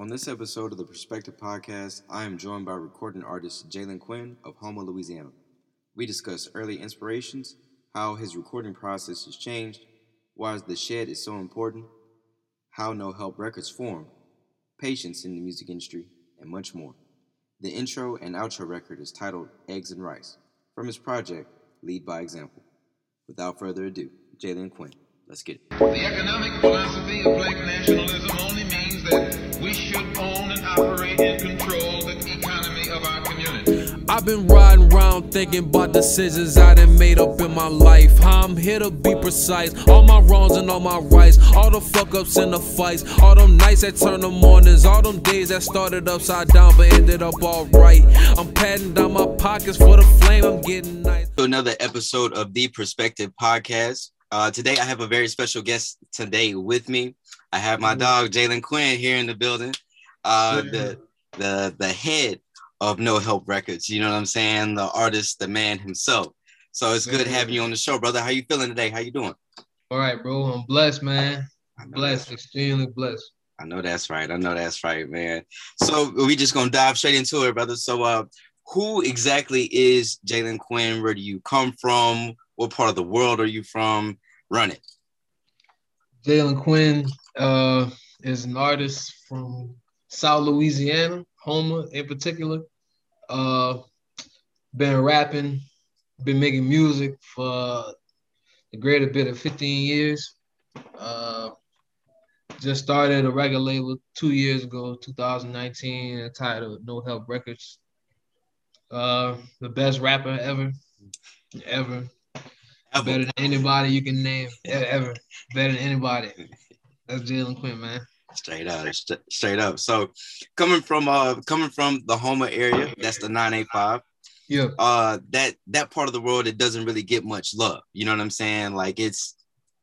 On this episode of the Perspective Podcast, I am joined by recording artist Jalen Quinn of Houma, Louisiana. We discuss early inspirations, how his recording process has changed, why the shed is so important, how No Help Records formed, patience in the music industry, and much more. The intro and outro record is titled Eggs and Rice from his project Lead by Example. Without further ado, Jalen Quinn. Let's get it. The economic philosophy of black nationalism only means that we should own and operate and control the economy of our community. I've been riding around thinking about decisions I done made up in my life. How I'm here to be precise. All my wrongs and all my rights. All the fuck ups and the fights. All them nights that turn the mornings. All them days that started upside down but ended up alright. I'm patting down my pockets for the flame. I'm getting nice. To another episode of the Perspective Podcast. Uh, today, I have a very special guest today with me. I have my dog Jalen Quinn here in the building. Uh, the the the head of No Help Records. You know what I'm saying? The artist, the man himself. So it's good having you on the show, brother. How you feeling today? How you doing? All right, bro. I'm blessed, man. Blessed, extremely blessed. I know that's right. I know that's right, man. So we just gonna dive straight into it, brother. So uh who exactly is Jalen Quinn? Where do you come from? What part of the world are you from? Run it. Jalen Quinn uh, is an artist from South Louisiana, Houma in particular. Uh, been rapping, been making music for the greater bit of 15 years. Uh, just started a record label two years ago, 2019, entitled No Help Records. Uh, the best rapper ever, ever. Better than anybody you can name ever. Better than anybody. That's Jalen Quinn, man. Straight up, st- straight up. So coming from uh coming from the Houma area, that's the 985. Yeah. uh that that part of the world it doesn't really get much love you know what i'm saying like it's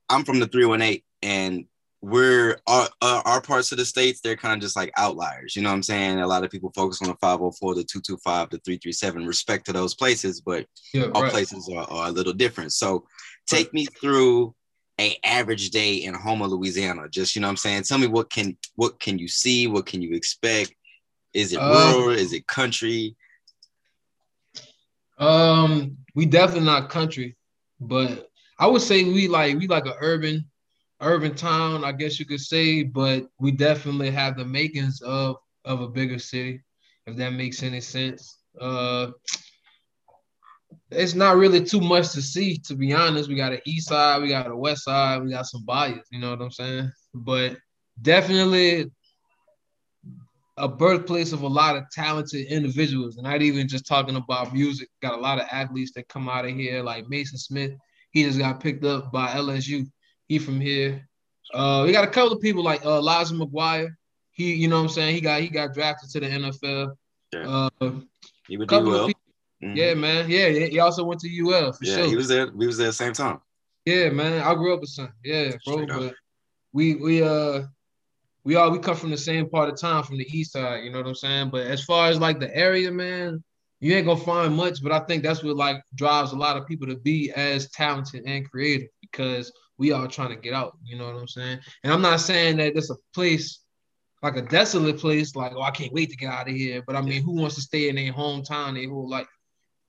i'm from the 318 and we're our, uh, our parts of the states they're kind of just like outliers you know what i'm saying a lot of people focus on the 504 the 225 the 337 respect to those places but Yeah. all Right. places are, are a little different so take me through a average day in Houma, Louisiana. Just you know what I'm saying. Tell me what can what can you see? What can you expect? Is it Uh, rural? Is it country? Um, we definitely not country, but I would say we like we like a urban, urban town, I guess you could say, but we definitely have the makings of of a bigger city, if that makes any sense. Uh it's not really too much to see, to be honest. We got an east side, we got a west side, we got some bayous, you know what I'm saying? But definitely a birthplace of a lot of talented individuals. And not even just talking about music. Got a lot of athletes that come out of here, like Mason Smith. He just got picked up by LSU. He from here. Uh, we got a couple of people like uh, Elijah McGuire. He, you know what I'm saying? He got he got drafted to the NFL. Yeah. Uh, He would do well. Mhm. yeah, man. Yeah, he he also went to UL for yeah, sure. he was there. We was there at the same time. Yeah, man. I grew up with son. Yeah, bro. But we we uh we all we come from the same part of town from the east side, you know what I'm saying? But as far as like the area, man, you ain't gonna find much, but I think that's what like drives a lot of people to be as talented and creative because we all trying to get out, you know what I'm saying? And I'm not saying that it's a place like a desolate place, like, oh, I can't wait to get out of here. But I mean, who wants to stay in their hometown their whole life?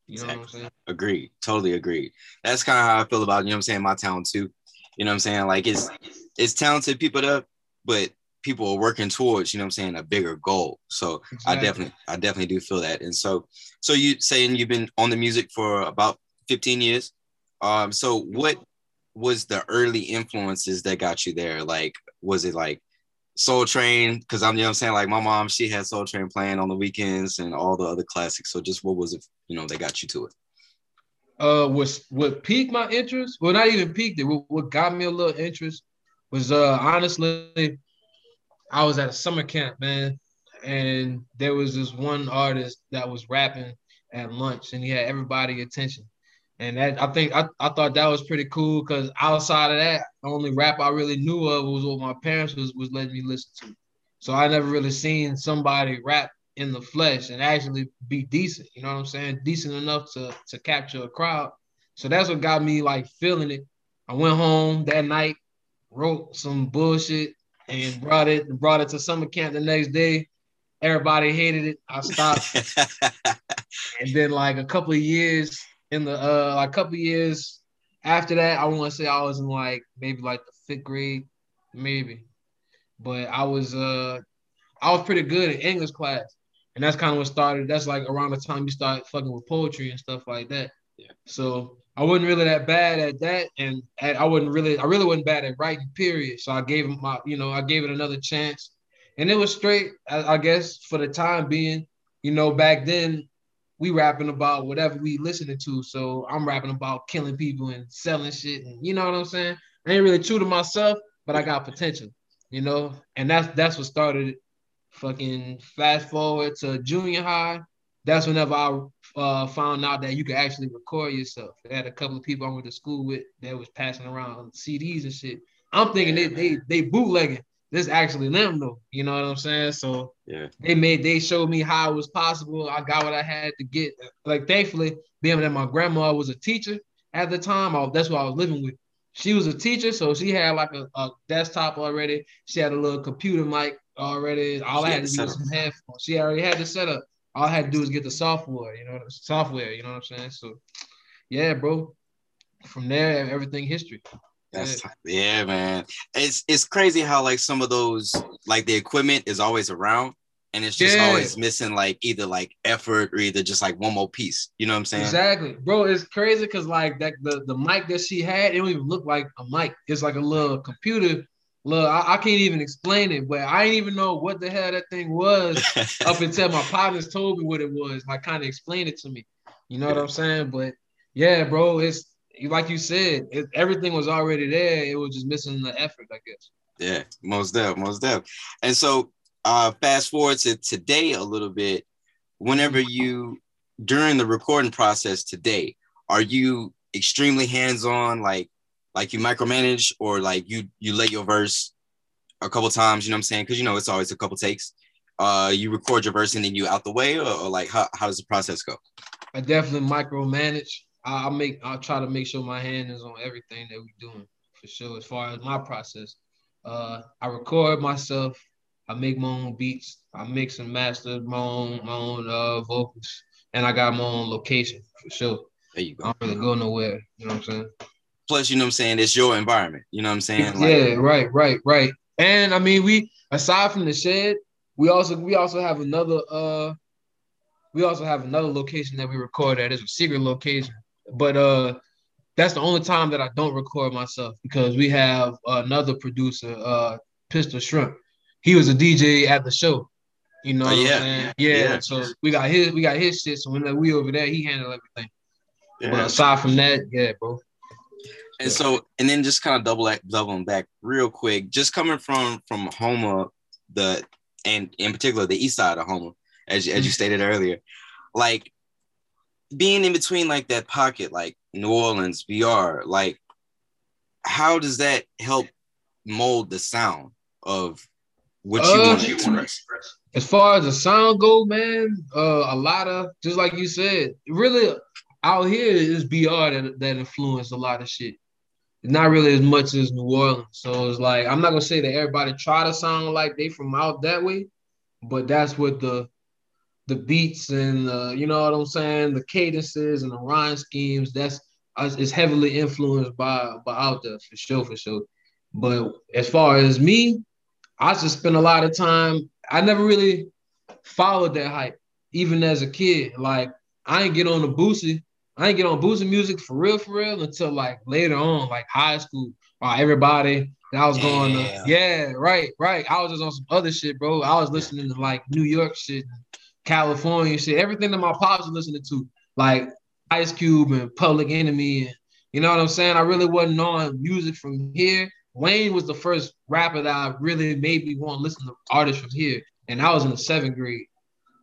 You know what I'm saying? Agreed. Totally agreed. That's kind of how I feel about, you know what I'm saying, my town too. You know what I'm saying? Like it's it's talented people there, but people are working towards, you know what I'm saying, a bigger goal. So I definitely I definitely do feel that. And so so you saying you've been on the music for about 15 years. Um so what was the early influences that got you there? Like was it like Soul Train? Because I'm you know I'm saying, like my mom, she had Soul Train playing on the weekends and all the other classics. So just what was it, you know, that got you to it? uh was what piqued my interest well not even piqued it what, what got me a little interest was uh honestly i was at a summer camp man and there was this one artist that was rapping at lunch and he had everybody attention and that i think i, I thought that was pretty cool because outside of that the only rap i really knew of was what my parents was, was letting me listen to so i never really seen somebody rap in the flesh and actually be decent. You know what I'm saying? Decent enough to to capture a crowd. So that's what got me like feeling it. I went home that night, wrote some bullshit, and brought it brought it to summer camp the next day. Everybody hated it. I stopped, and then like a couple of years in the uh like a couple years after that, I want to say I was in like maybe like the fifth grade, maybe, but I was uh I was pretty good in English class, and that's kind of what started. That's like around the time you start fucking with poetry and stuff like that. Yeah. So I wasn't really that bad at that, and I wasn't really, I really wasn't bad at writing. Period. So I gave him my, you know, I gave it another chance, and it was straight. I, I guess for the time being, you know, back then we rapping about whatever we listening to. So I'm rapping about killing people and selling shit, and you know what I'm saying. I ain't really true to myself, but I got potential, you know, and that's that's what started. Fucking fast forward to junior high. That's whenever I uh, found out that you could actually record yourself. I had a couple of people I went to school with that was passing around CDs and shit. I'm thinking they they they bootlegging. This actually them though. You know what I'm saying? So yeah, they made they showed me how it was possible. I got what I had to get. Like thankfully, being that my grandma was a teacher at the time, I, that's what I was living with. She was a teacher, so she had like a, a desktop already. She had a little computer mic already. All She I had had to do was some headphones. She already had the setup. All I had to do was get the software, you know, software, you know what I'm saying? So yeah, bro. From there, everything history. That's yeah, man. It's it's crazy how like some of those like the equipment is always around and it's just Yeah. always missing like either like effort or either just like one more piece. You know what I'm saying? Exactly, bro. It's crazy because like that the, the mic that she had, it don't even look like a mic. It's like a little computer. Look, I, I can't even explain it, but I didn't even know what the hell that thing was up until my partners told me what it was. Like kind of explained it to me. You know what I'm saying? But yeah, bro, it's like you said, it, everything was already there. It was just missing the effort, I guess. Yeah, most def, most def. And so uh fast forward to today a little bit. Whenever you during the recording process today, are you extremely hands-on, like like you micromanage or like you you lay your verse a couple times, you know what I'm saying? Because you know it's always a couple takes. Uh you record your verse and then you out the way, or, or like how, how does the process go? I definitely micromanage. I, I make I try to make sure my hand is on everything that we're doing for sure. As far as my process, uh, I record myself. I make my own beats. I mix and master my own my own uh, vocals, and I got my own location for sure. There you go. I don't really go nowhere. You know what I'm saying? Plus, you know what I'm saying, it's your environment. You know what I'm saying? Like, yeah, right, right, right. And I mean, we aside from the shed, we also we also have another uh we also have another location that we record at. It's a secret location, but uh that's the only time that I don't record myself because we have another producer, uh Pistol Shrimp. He was a DJ at the show. You know Oh, yeah, yeah, Yeah, yeah. So we got his we got his shit. So when we over there, he handled everything. But aside from that, yeah, bro. And so, and then just kind of double doubling back real quick, just coming from from Houma, the and in particular the east side of Houma, as as you stated earlier, like being in between like that pocket, like New Orleans, BR, like how does that help mold the sound of what you Uh, want to express? As far as the sound go, man, uh, a lot of just like you said, really out here is BR that that influenced a lot of shit. Not really as much as New Orleans. So it's like I'm not gonna say that everybody try to sound like they from out that way, but that's what the the beats and uh, you know what I'm saying, the cadences and the rhyme schemes. That's uh, is heavily influenced by by out there for sure, for sure. But as far as me, I just spent a lot of time. I never really followed that hype, even as a kid. Like I ain't get on the Boosie. I ain't get on Boosie music for real, for real until like later on, like high school. Or everybody that I was going Yeah. to, yeah, right, right. I was just on some other shit, bro. I was listening to like New York shit, California shit, everything that my pops was listening to, like Ice Cube and Public Enemy, and you know what I'm saying. I really wasn't on music from here. Wayne was the first rapper that I really made me want to listen to artists from here, and I was in the seventh grade.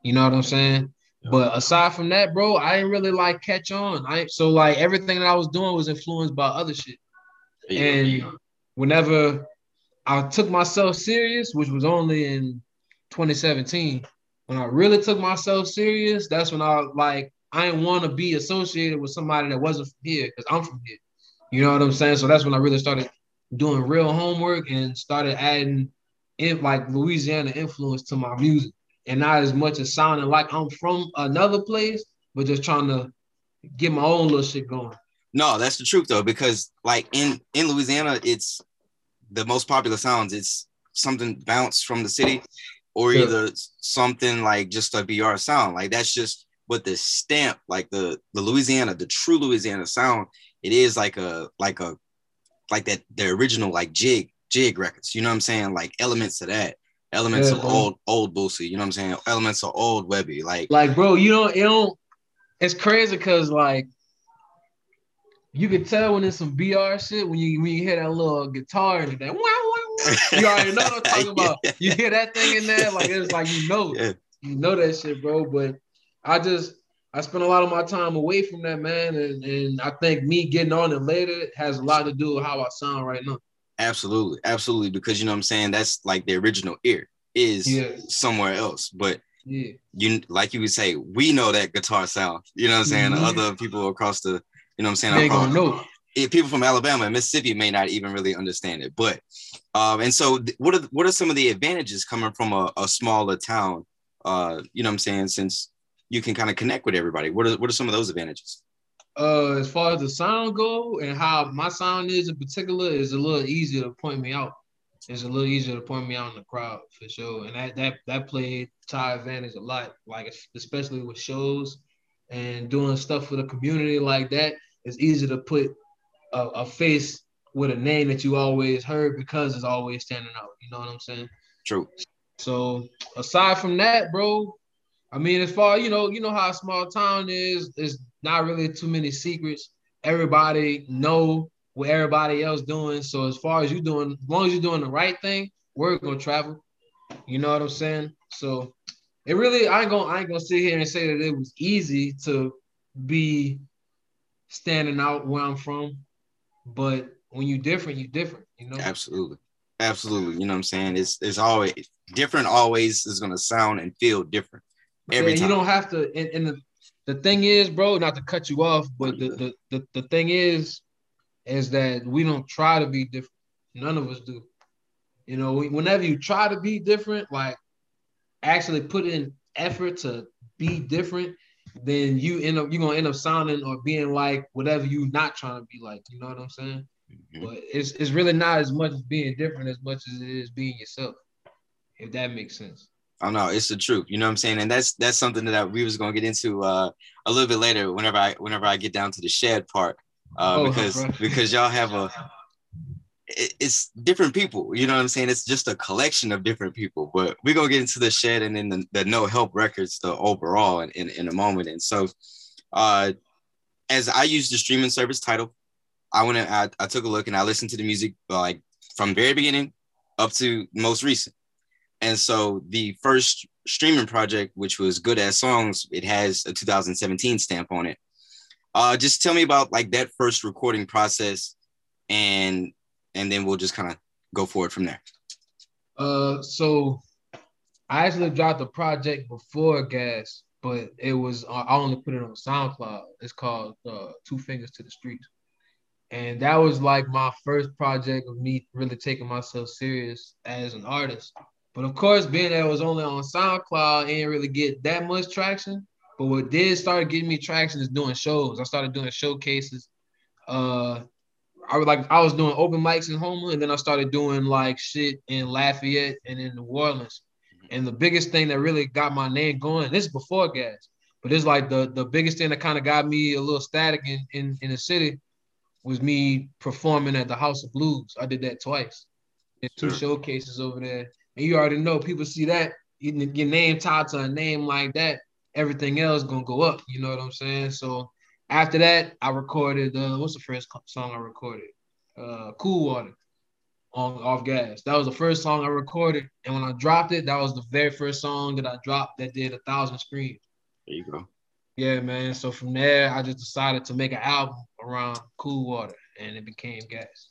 You know what I'm saying? But aside from that, bro, I didn't really like catch on. I so like everything that I was doing was influenced by other shit. And whenever I took myself serious, which was only in 2017, when I really took myself serious, that's when I like I didn't want to be associated with somebody that wasn't from here because I'm from here. You know what I'm saying? So that's when I really started doing real homework and started adding in like Louisiana influence to my music, and not as much as sounding like I'm from another place, but just trying to get my own little shit going. No, that's the truth though, because like in in Louisiana, it's the most popular sounds. It's something bounced from the city, or Yeah. either something like just a BR sound. Like that's just what the stamp, like the the Louisiana, the true Louisiana sound. It is like a like a like that the original like jig jig records. You know what I'm saying? Like elements of that, elements Yeah, of bro. old old Boosie. You know what I'm saying? Elements of old Webbie. Like Like, bro, you don't, you don't. It's crazy because like you can tell when it's some BR shit when you when you hear that little guitar and that. Wow. You already know what I'm talking about. Yeah. You hear that thing in there, like it's like you know, Yeah. you know that shit, bro. But I just I spent a lot of my time away from that, man, and and I think me getting on it later has a lot to do with how I sound right now. Absolutely, absolutely. Because you know what I'm saying? That's like the original ear is Yeah. somewhere else. But Yeah, you like you would say, we know that guitar sound. You know what I'm saying? Mhm. Other people across the, you know what I'm saying? they gonna know. Eh, people from Alabama and Mississippi may not even really understand it. But um, and so th- what are what are some of the advantages coming from a, a smaller town? Uh, you know what I'm saying? Since you can kind of connect with everybody. What are what are some of those advantages? uh as far as the sound go and how my sound is in particular is a little easier to point me out. It's a little easier to point me out in the crowd for sure. And that that that played our advantage a lot, like especially with shows and doing stuff for the community like that. It's easy to put a, a face with a name that you always heard because it's always standing out. You know what I'm saying? True. So aside from that, bro, I mean, as far you know, you know how a small town is. There's not really too many secrets. Everybody know what everybody else doing. So as far as you doing, as long as you're doing the right thing, we're gonna travel. You know what I'm saying? So it really, I ain't gonna, I ain't gonna sit here and say that it was easy to be standing out where I'm from. But when you're different, you're different. You know? Absolutely. Absolutely. You know what I'm saying? It's it's always different, always is gonna sound and feel different. Every time. you don't have to. And, and the, the thing is, bro, not to cut you off, but the, the the the thing is, is that we don't try to be different. None of us do. You know, whenever you try to be different, like actually put in effort to be different, then you end up you're gonna end up sounding or being like whatever you not trying to be like. You know what I'm saying? Mhm. But it's it's really not as much as being different as much as it is being yourself. If that makes sense. I know it's the truth. You know what I'm saying? And that's that's something that we was gonna get into uh, a little bit later whenever I whenever I get down to the shed part. Uh, Oh, because because y'all have a it's different people, you know what I'm saying? It's just a collection of different people. But we're gonna get into the shed and then the, the no help records, the overall in, in, in a moment. And so uh as I use the streaming service Tidal, I went and I, I took a look and I listened to the music like from very beginning up to most recent. And so the first streaming project, which was Good As Songs, it has a 2017 stamp on it. Uh, just tell me about like that first recording process, and and then we'll just kind of go forward from there. Uh, so I actually dropped a project before Gas, but it was I only put it on SoundCloud. It's called uh, Two Fingers to the Streets, and that was like my first project of me really taking myself serious as an artist. But of course, being that it was only on SoundCloud, it didn't really get that much traction. But what did start getting me traction is doing shows. I started doing showcases. Uh, I was like I was doing open mics in Houma, and then I started doing like shit in Lafayette and in New Orleans. Mm-hmm. And the biggest thing that really got my name going, this is before gas, but it's like the the biggest thing that kind of got me a little static in, in in the city was me performing at the House of Blues. I did that twice. There's two Sure. showcases over there, and you already know people see that you- your name tied to a name like that, everything else gonna go up. You know what I'm saying? So after that, I recorded. Uh, what's the first song I recorded? Uh, "Cool Water" on off gas. That was the first song I recorded, and when I dropped it, that was the very first song that I dropped that did a thousand streams. There you go. Yeah, man. So from there, I just decided to make an album around Cool Water, and it became Gas.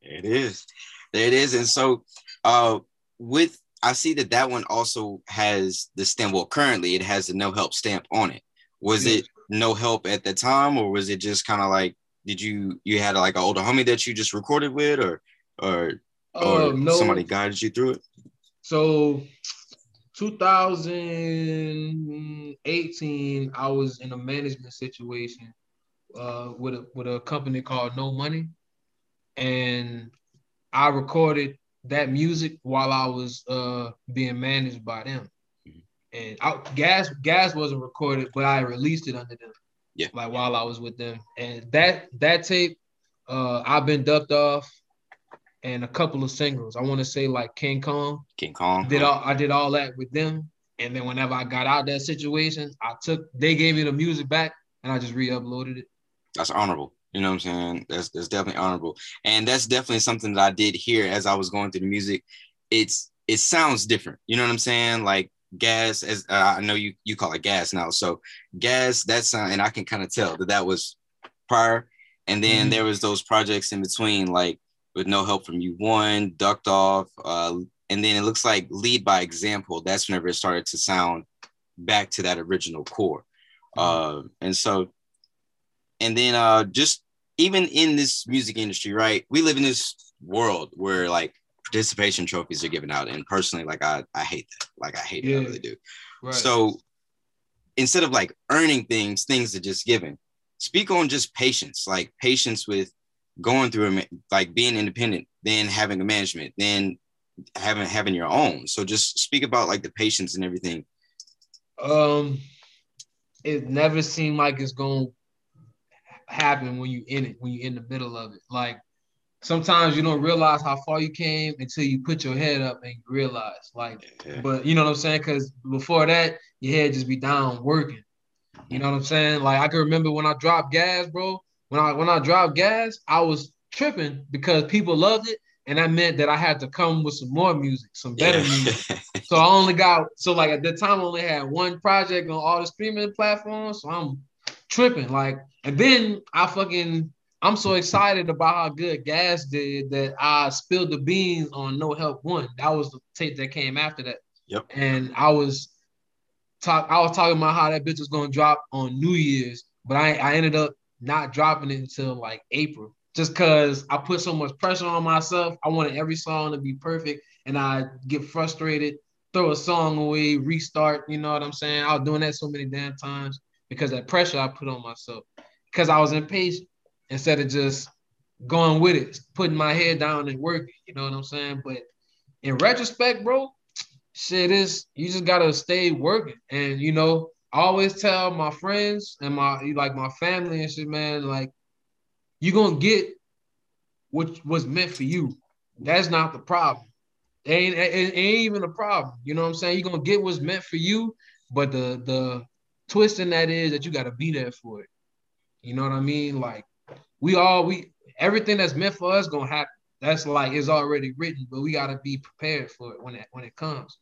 It is. There it is. And so, uh, with I see that that one also has the stamp. Well, currently it has the no help stamp on it. Was Yeah. it no help at the time, or was it just kind of like did you you had like an older homie that you just recorded with, or or or Uh, no, somebody guided you through it? So 2018, I was in a management situation uh, with a with a company called No Money, and I recorded that music while I was uh, being managed by them. And I, gas gas wasn't recorded, but I released it under them. Yeah. Like while I was with them, and that that tape, uh, I've been ducked off, and a couple of singles. I want to say like King Kong. King Kong. Did all I did all that with them, and then whenever I got out that situation, I took they gave me the music back, and I just re-uploaded it. That's honorable. You know what I'm saying? That's that's definitely honorable. And that's definitely something that I did here as I was going through the music. It's it sounds different. You know what I'm saying? Like gas as uh, I know you you call it gas now. So gas that sound and I can kind of tell that that was prior. And then Mhm. there was those projects in between like with no help from you one, ducked off, uh, and then it looks like lead by example. That's whenever it started to sound back to that original core. Uh, and so and then uh just even in this music industry right we live in this world where like participation trophies are given out and personally like i i hate that. Like i hate it. I really do. Right. so instead of like earning things things are just given. Speak on just patience like patience with going through like being independent then having a management then having having your own. So just speak about like the patience and everything. Um, it never seemed like it's gonna happen when you in it, when you're in the middle of it. Like sometimes you don't realize how far you came until you put your head up and you realize. Like, Yeah. but you know what I'm saying? Because before that, your head just be down working. You know what I'm saying? Like I can remember when I dropped gas, bro. When I when I dropped gas, I was tripping because people loved it, and that meant that I had to come with some more music, some better music. So I only got so like at the time I only had one project on all the streaming platforms. So I'm tripping. Like, and then I fucking I'm so excited about how good Gas did that I spilled the beans on No Help One. That was the tape that came after that. Yep. And I was talk I was talking about how that bitch was gonna drop on New Year's, but I I ended up not dropping it until like April. Just cause I put so much pressure on myself. I wanted every song to be perfect and I get frustrated, throw a song away, restart. You know what I'm saying? I was doing that so many damn times because that pressure I put on myself. Because I was impatient instead of just going with it, putting my head down and working. You know what I'm saying? But in retrospect, bro, shit is you just gotta stay working. And you know, I always tell my friends and my like my family and shit, man, like you're gonna get what was meant for you. That's not the problem. It ain't, it ain't even a problem. You know what I'm saying? You're gonna get what's meant for you, but the the twist in that is that you gotta be there for it. You know what I mean? Like we all we everything that's meant for us gonna happen. That's like it's already written, but we gotta be prepared for it when it when it comes.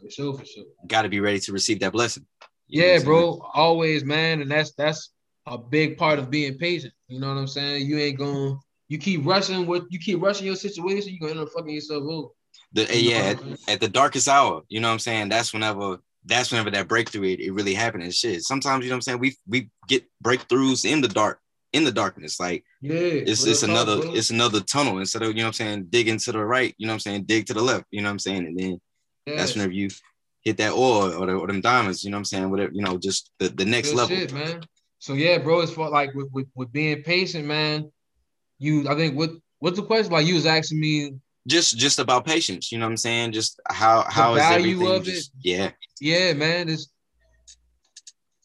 For sure, for sure. got to be ready to receive that blessing You Yeah, bro. Always, man. And that's that's a big part of being patient. You know what I'm saying? You ain't going you keep rushing what you keep rushing your situation, you're gonna end up fucking yourself over. the You yeah at, at the darkest hour you know what i'm saying that's whenever that's whenever that breakthrough it, it really happened and shit sometimes you know what i'm saying we we get breakthroughs in the dark in the darkness like Yeah. it's it's another it's another tunnel instead of you know what i'm saying digging to the right you know what i'm saying dig to the left you know what i'm saying and then yeah. that's whenever you hit that oil or, the, or them diamonds you know what i'm saying whatever you know just the, the next Real level shit, man. So yeah, bro, it's for like with, with with being patient, man. You I think what what's the question? Like you was asking me, just just about patience you know what i'm saying just how how is value everything of just, yeah yeah, man, it's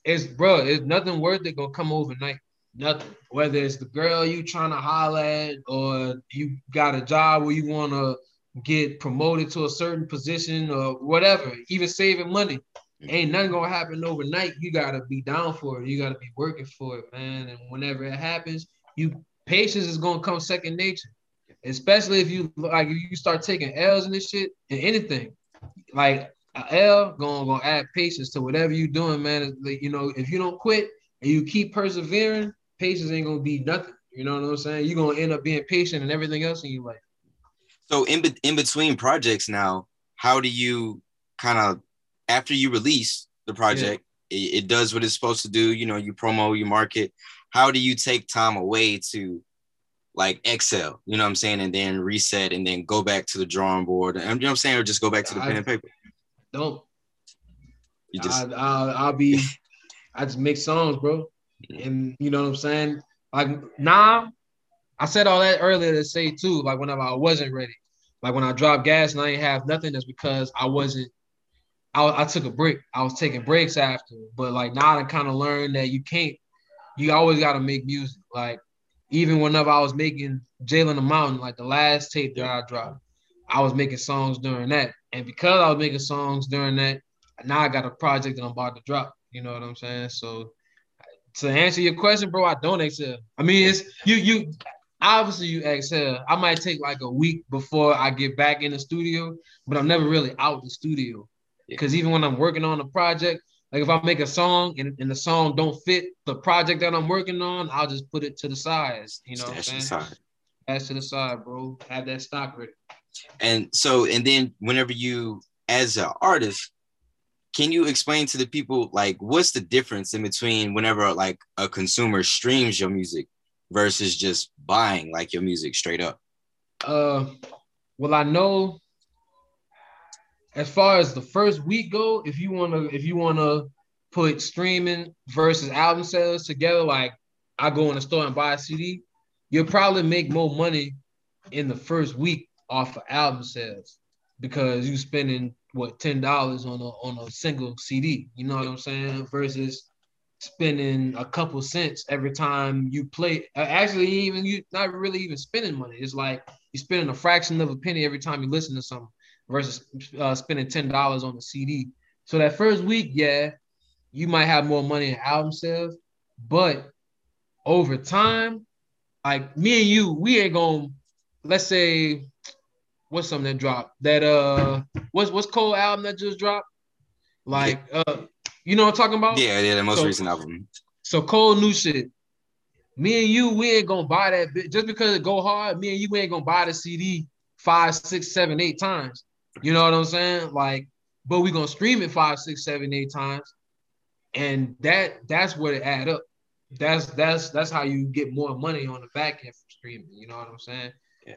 it's bro, it's nothing worth it gonna come overnight. Nothing. Whether it's the girl you trying to holler at, or you got a job where you want to get promoted to a certain position, or whatever. Even saving money, ain't nothing gonna happen overnight. You gotta be down for it. You gotta be working for it, man. And whenever it happens, you patience is gonna come second nature. Especially if you like if you start taking L's and this shit and anything. Like a L gonna gonna add patience to whatever you doing, man. You know, if you don't quit and you keep persevering, patience ain't gonna be nothing. You know what I'm saying? You're gonna end up being patient and everything else in your life. So in be- in between projects now, how do you kind of after you release the project, it, it does what it's supposed to do. You know, you promo, you market. How do you take time away to like Excel, you know what I'm saying, and then reset and then go back to the drawing board. And you know what I'm saying, or just go back to the I- pen and paper. Don't. You just I, I, I'll be, I just make songs, bro. And you know what I'm saying? Like now, I said all that earlier to say too, like whenever I wasn't ready. Like when I dropped gas and I didn't have nothing, that's because I wasn't, I, I took a break. I was taking breaks after. But like now I kind of learned that you can't, you always got to make music. Like even whenever I was making Jalen the Mountain, like the last tape that I dropped, I was making songs during that. And because I was making songs during that, now I got a project that I'm about to drop. You know what I'm saying? So to answer your question, bro, I don't excel. I mean, it's you you obviously you excel. I might take like a week before I get back in the studio, but I'm never really out the studio. Because even when I'm working on a project, like if I make a song and, and the song don't fit the project that I'm working on, I'll just put it to the side. You know what I'm stash saying? aside. That's to the side, bro. Have that stock ready. And so, and then whenever you, as an artist, can you explain to the people like what's the difference in between whenever like a consumer streams your music versus just buying like your music straight up? Uh, well, I know as far as the first week go, if you wanna if you wanna put streaming versus album sales together, like I go in the store and buy a CD, you'll probably make more money in the first week off of album sales because you're spending what ten dollars on a on a single CD. You know what I'm saying? Versus spending a couple cents every time you play. uh, Actually, even you not really even spending money. It's like you're spending a fraction of a penny every time you listen to something versus uh, spending ten dollars on a CD. So that first week, yeah, you might have more money in album sales, but over time, like me and you, we ain't gonna. Let's say, what's something that dropped? That uh, what's what's Cole album that just dropped? Like uh, you know what I'm talking about? Yeah, yeah, the most So- recent album. So Cole new shit. Me and you, we ain't gonna buy that bit just because it go hard. Me and you we ain't gonna buy the CD five, six, seven, eight times. You know what I'm saying? Like, but we gonna stream it five, six, seven, eight times, and that that's where it add up. That's that's that's how you get more money on the back end from streaming. You know what I'm saying?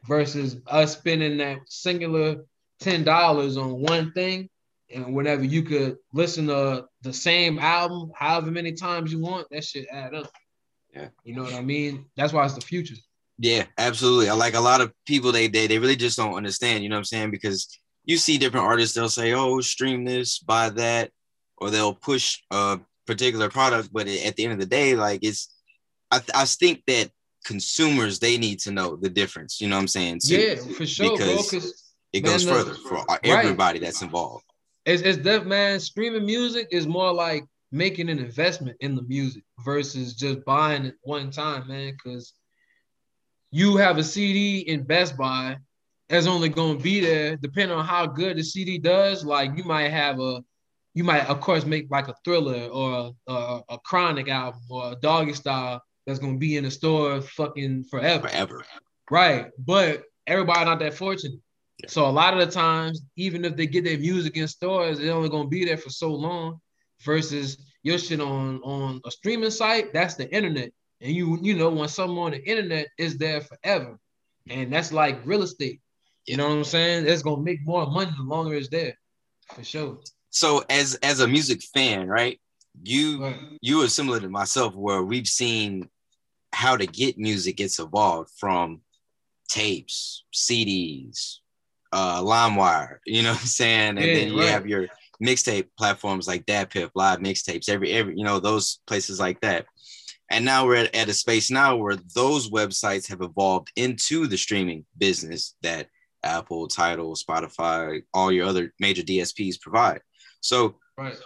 Versus us spending that singular ten dollars on one thing, and whenever you could listen to the same album however many times you want, that shit add up. Yeah. You know what I mean? That's why it's the future. Yeah, absolutely. I like a lot of people they they they really just don't understand, you know what I'm saying? Because you see different artists, they'll say, "Oh, stream this, buy that," or they'll push a particular product, but at the end of the day, like it's I I think that consumers they need to know the difference, you know what I'm saying? too. yeah, for sure, because Because it goes the- further for everybody that's involved. it's it's that man. Streaming music is more like making an investment in the music versus just buying it one time, man. Because you have a CD in Best Buy that's only going to be there depending on how good the CD does. Like you might have a, you might of course make like a Thriller or a, a, a Chronic album or a Doggystyle that's to be in the store fucking forever. Forever. Right. But everybody not that fortunate. So a lot of the times, even if they get their music in stores, they're only gonna be there for so long. Versus your shit on on a streaming site, that's the internet. And you you know when something on the internet is there forever. And that's like real estate. You know what I'm saying? It's gonna make more money the longer it's there. For sure. So as as a music fan, right? You Right. you are similar to myself where we've seen how to get music gets evolved from tapes, CDs, uh LimeWire, you know what I'm saying? And Yeah, then you right. have your mixtape platforms like DatPiff, live mixtapes, every every you know, those places like that. And now we're at, at a space now where those websites have evolved into the streaming business that Apple, Tidal Spotify, all your other major DSPs provide. So Right.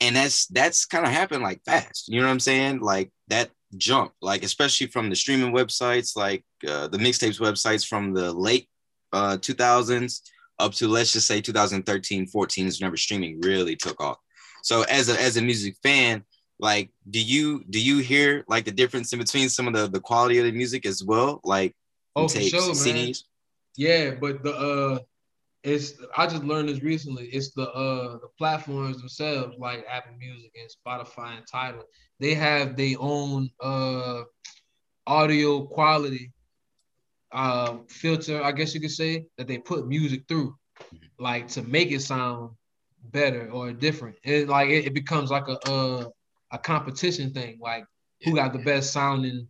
and that's that's kind of happened like fast you know what i'm saying like that jump like especially from the streaming websites like uh, the mixtapes websites from the late uh 2000s up to let's just say 2013 14 is whenever streaming really took off so as a as a music fan like do you do you hear like the difference in between some of the the quality of the music as well like Oh, for tapes sure, man. cds Yeah, but the uh it's I just learned this recently. It's the uh the platforms themselves, like Apple Music and Spotify and Tidal. They have their own uh audio quality uh filter, I guess you could say, that they put music through, like to make it sound better or different. It like it, it becomes like a, a a competition thing, like who got the best sounding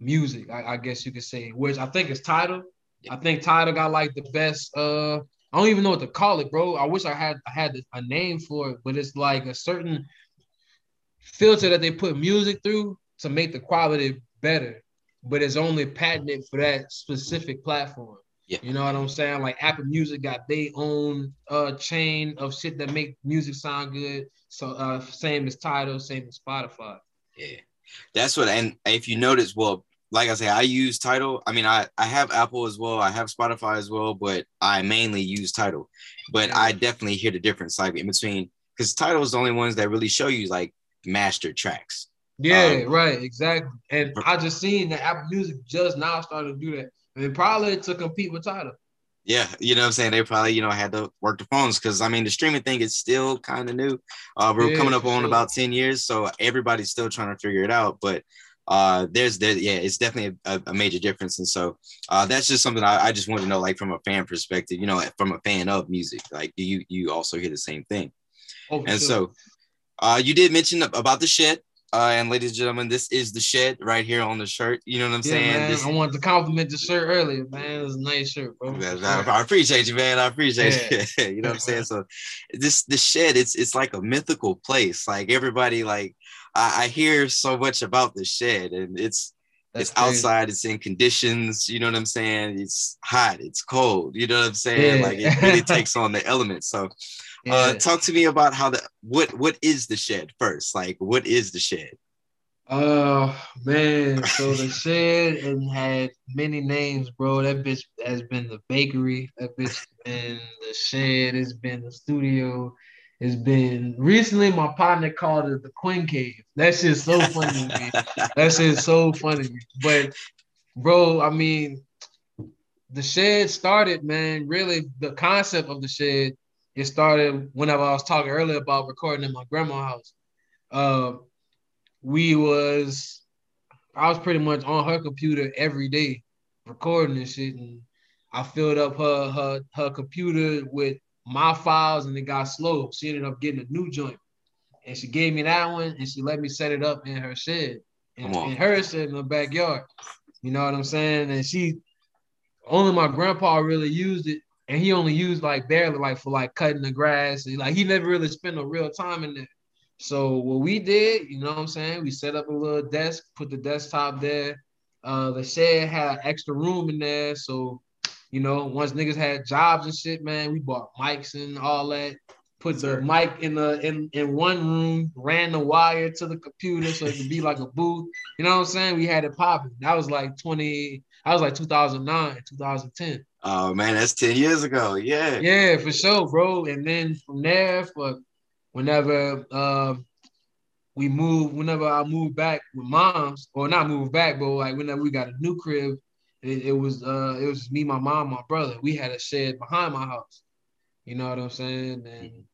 music, I, I guess you could say, which I think is Tidal. I think Tidal got like the best uh I don't even know what to call it, bro. I wish I had I had a name for it, but it's like a certain filter that they put music through to make the quality better, but it's only patented for that specific platform. Yeah. You know what I'm saying? Like Apple Music got their own uh chain of shit that make music sound good. So uh same as Tidal, same as Spotify. Yeah, that's what. And if you notice, well, like I say, I use Tidal. I mean, I I have Apple as well. I have Spotify as well, but I mainly use Tidal. But. I definitely hear the difference, like in between, because Tidal is the only ones that really show you like master tracks. Yeah, Um, right, exactly. And I just seen that Apple Music just now started to do that. I mean, probably to compete with Tidal. Yeah, you know what I'm saying? They probably, you know, had to work the phones because I mean the streaming thing is still kind of new. Uh we're Yeah, coming up on sure. about 10 years, so everybody's still trying to figure it out. But uh there's there, yeah, it's definitely a, a major difference. And so uh that's just something I, I just want to know, like from a fan perspective, you know, from a fan of music. Like do you you also hear the same thing? Oh, And sure. so uh you did mention about the shed. Uh, and ladies and gentlemen, this is the shed right here on the shirt. You know what I'm yeah, saying? man, This- I wanted to compliment the shirt earlier, man. It's a nice shirt, bro. I. I appreciate you, man. I appreciate Yeah. you. you know what I'm saying? So this the shed, it's it's like a mythical place. Like everybody, like I, I hear so much about the shed, and it's That's it's crazy. outside, it's in conditions, you know what I'm saying? It's hot, it's cold, you know what I'm saying? Yeah. Like it really takes on the elements. So Yeah. uh talk to me about how the what what is the shed first? Like what is the shed? Oh man, so the shed and had many names, bro. That bitch has been the bakery. That bitch been the shed. It's been the studio. It's been recently. My partner called it the Queen Cave. That shit's so funny to me. That shit's so funny. But bro, I mean, the shed started, man. Really, the concept of the shed. It started whenever I was talking earlier about recording in my grandma's house. Uh, we was I was pretty much on her computer every day recording this shit and I filled up her her her computer with my files and it got slow. She ended up getting a new joint. And she gave me that one and she let me set it up in her shed. In, in her shed in the backyard. You know what I'm saying? And she only my grandpa really used it. And he only used like barely like for like cutting the grass. And, like he never really spent no real time in there. So what we did, you know what I'm saying? We set up a little desk, put the desktop there. Uh, the shed had extra room in there. So, you know, once niggas had jobs and shit, man, we bought mics and all that. Put the mic in the in, in one room, ran the wire to the computer so it could be like a booth. You know what I'm saying? We had it popping. That was like 20, I was like 2009, 2010. Oh man, that's 10 years ago. Yeah. Yeah, for sure, bro. And then from there, for whenever uh, we moved, whenever I moved back with moms, or not moved back, but like whenever we got a new crib, it, it was uh it was me, my mom, my brother. We had a shed behind my house. You know what I'm saying? And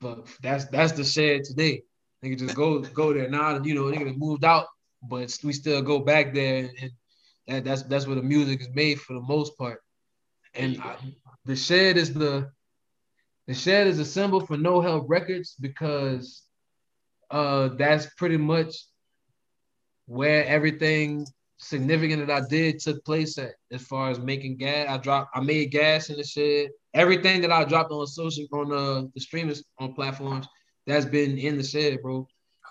but that's that's the shed today. They can just go go there now. You know, nigga done moved out, but we still go back there, and that, that's that's where the music is made for the most part. And I, the shed is the the shed is a symbol for No Help Records because uh that's pretty much where everything significant that I did took place at as far as making gas. I dropped I made gas in the shed. Everything that I dropped on social on uh, the streamers on platforms that's been in the shed, bro.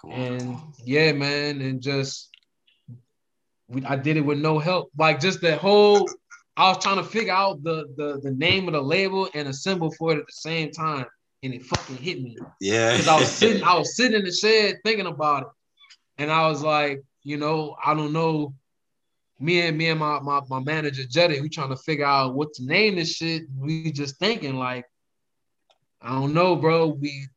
And yeah, man, and just we, I did it with no help. Like just that whole, I was trying to figure out the the the name of the label and a symbol for it at the same time, and it fucking hit me Yeah. because I was sitting, I was sitting in the shed thinking about it, and I was like, you know, I don't know. Me and me and my my, my manager Jetty, we trying to figure out what to name this shit. We just thinking like, I don't know, bro. We,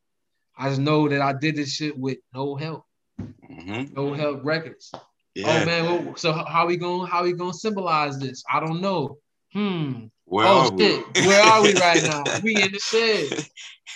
I just know that I did this shit with no help, Mhm. no help records. Yeah. Oh man, well, so how we going? How we gonna symbolize this? I don't know. Hmm. Where oh are we? shit, where are we right now? We in the shed.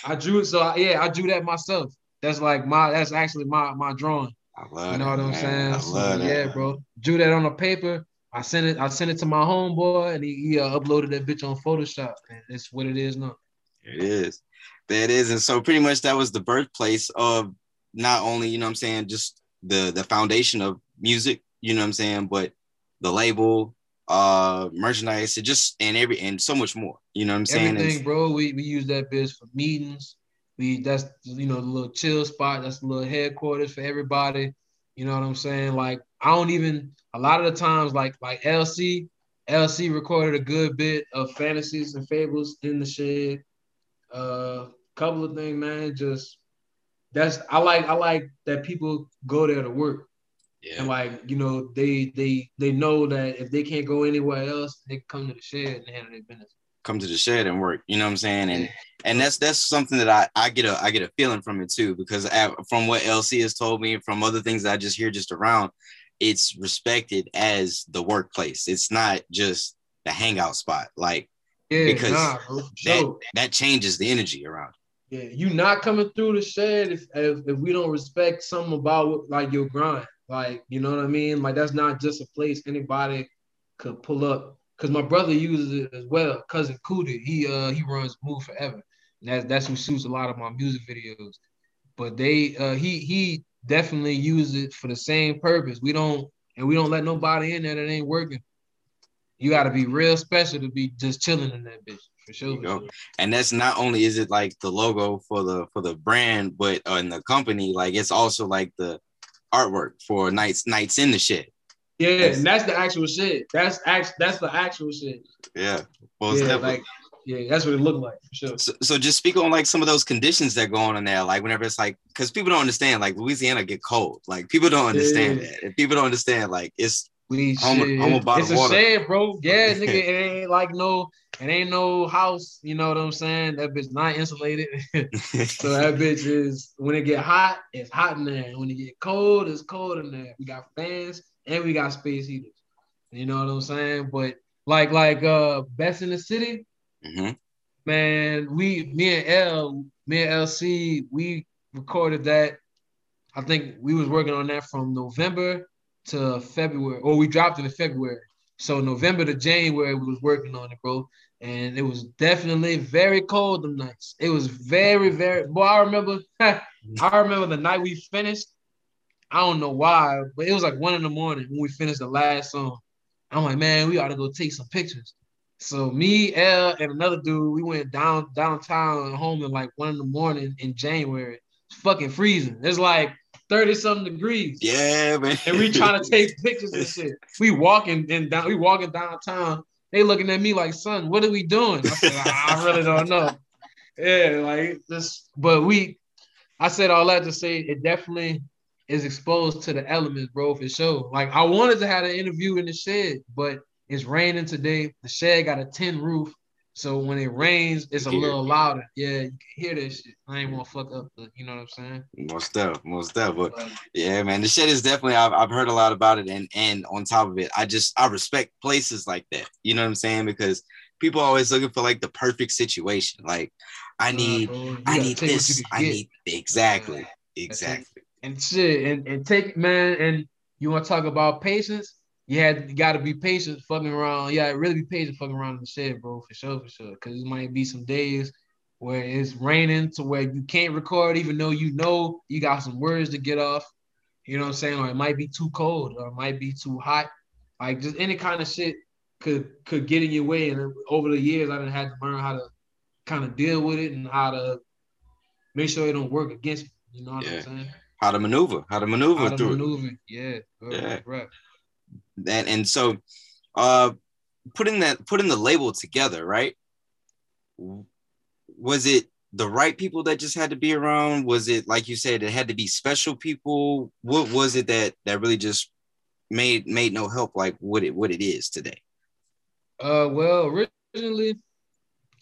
I drew it. so I- yeah, I drew that myself. That's like my that's actually my my drawing. I love You know that, what I'm man. saying? I So, love that. yeah, bro. Drew that on the paper. I sent it. I sent it to my homeboy, and he, he uh, uploaded that bitch on Photoshop, and it's what it is now. It is. That is. And so pretty much that was the birthplace of not only, you know what I'm saying, just the the foundation of music, you know what I'm saying, but the label, uh merchandise, it just and every and so much more. You know what I'm saying? Everything, It's- bro. We we use that bitch for meetings. We that's you know the little chill spot. That's the little headquarters for everybody. You know what I'm saying? Like I don't even a lot of the times like like LC LC recorded a good bit of fantasies and fables in the shed. Uh, couple of things, man. Just that's I like I like that people go there to work yeah. and like you know they they they know that if they can't go anywhere else, they can come to the shed and handle their business. come to the shed and work. You know what I'm saying? And and that's that's something that I I get a I get a feeling from it too because I, from what LC has told me from other things that I just hear just around, it's respected as the workplace. It's not just the hangout spot. Like Yeah, Because nah, that that changes the energy around. Yeah, you not coming through the shed if, if if we don't respect something about like your grind. Like, you know what I mean? Like that's not just a place anybody could pull up. Cause my brother uses it as well. Cousin Cootie, he uh he runs Move Forever. And that's that's who shoots a lot of my music videos. But they uh he he definitely uses it for the same purpose. We don't and we don't let nobody in there that ain't working. You gotta be real special to be just chilling in that bitch for sure. you sure. And that's not only is it like the logo for the for the brand, but uh, in the company, like it's also like the artwork for nights nights in the shed. Yeah, and that's the actual shit. That's act. That's the actual shit. Yeah. Well, yeah, like yeah, that's what it looked like for sure. so, so just speak on like some of those conditions that go on in there like whenever it's like because people don't understand like louisiana get cold like people don't understand Yeah. that and people don't understand like it's We Home- shit. home of bottled it's a water. shed, bro. Yeah, nigga, it ain't like no, it ain't no house. You know what I'm saying? That bitch not insulated. so that bitch is when it get hot, it's hot in there. When it get cold, it's cold in there. We got fans and we got space heaters. You know what I'm saying? But like like uh best in the city, Mhm. man, we me and L, me and LC, we recorded that. I think we was working on that from November to February, or we dropped it in February. So November to January, we was working on it, bro. And it was definitely very cold them nights. It was very, very boy. I remember I remember the night we finished. I don't know why, but it was like one in the morning when we finished the last song. I'm like, man, we ought to go take some pictures. So me, L, and another dude, we went down downtown Houma at like one in the morning in January. It's fucking freezing. It's like 30 something degrees. yeah man And we trying to take pictures and shit. We walking in down, we walking downtown. They looking at me like, son, what are we doing? I said, I really don't know. Yeah, like this, but we I said all that to say it definitely is exposed to the elements, bro, for sure. Like I wanted to have an interview in the shed, but it's raining today. The shed got a tin roof. So when it rains, it's a You can hear little it. louder. Yeah, you can hear this shit. I ain't want to fuck up the, you know what I'm saying? most stuff most stuff but But, yeah man the shit is definitely I've, I've heard a lot about it and and on top of it i just i respect places like that you know what i'm saying because people are always looking for like the perfect situation like i nah, need oh, bro, i need this i need exactly That's exactly and shit and, and take man and you want to talk about patience you had you got to be patient fucking around. Yeah really be patient fucking around in the shed bro for sure for sure. Because it might be some days where it's raining to where you can't record even though you know you got some words to get off. You know what i'm saying? Or it might be too cold or it might be too hot. Like just any kind of shit could could get in your way. And over the years i didn't have to learn how to kind of deal with it and how to make sure it don't work against me. You know what Yeah. i'm saying? How to maneuver how to maneuver how to through it. Yeah, right, Yeah. right. And and so uh putting that putting the label together right? Was it the right people that just had to be around? Was it like you said it had to be special people? What was it that that really just made made no help like what it what it is today? Uh, well, originally,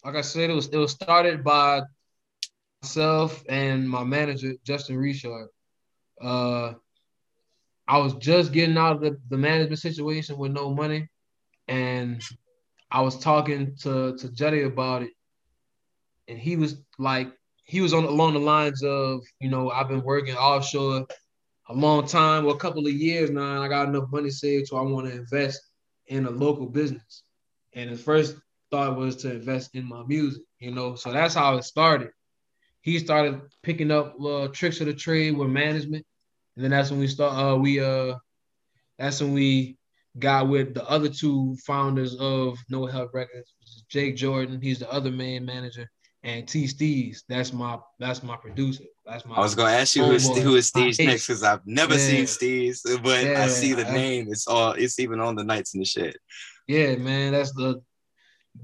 like I said, it was it was started by myself and my manager Justin Richard. Uh, I was just getting out of the, the management situation with no money, and I was talking to to Juddy about it, and he was like, he was on along the lines of, you know, I've been working offshore a long time, well, a couple of years now, and I got enough money saved, so I want to invest in a local business. And his first thought was to invest in my music, you know. So that's how it started. He started picking up uh, tricks of the trade with management, and then that's when we start. Uh, we uh, that's when we got with the other two founders of No Help Records, Jake Jordan. He's the other main manager, and T Steez. That's my that's my producer. That's my. I was gonna ask you who is, who is My Steez next because I've never Yeah. seen Steez, but I see the I- name. It's all it's even on the nights in the shed. Yeah, man, that's the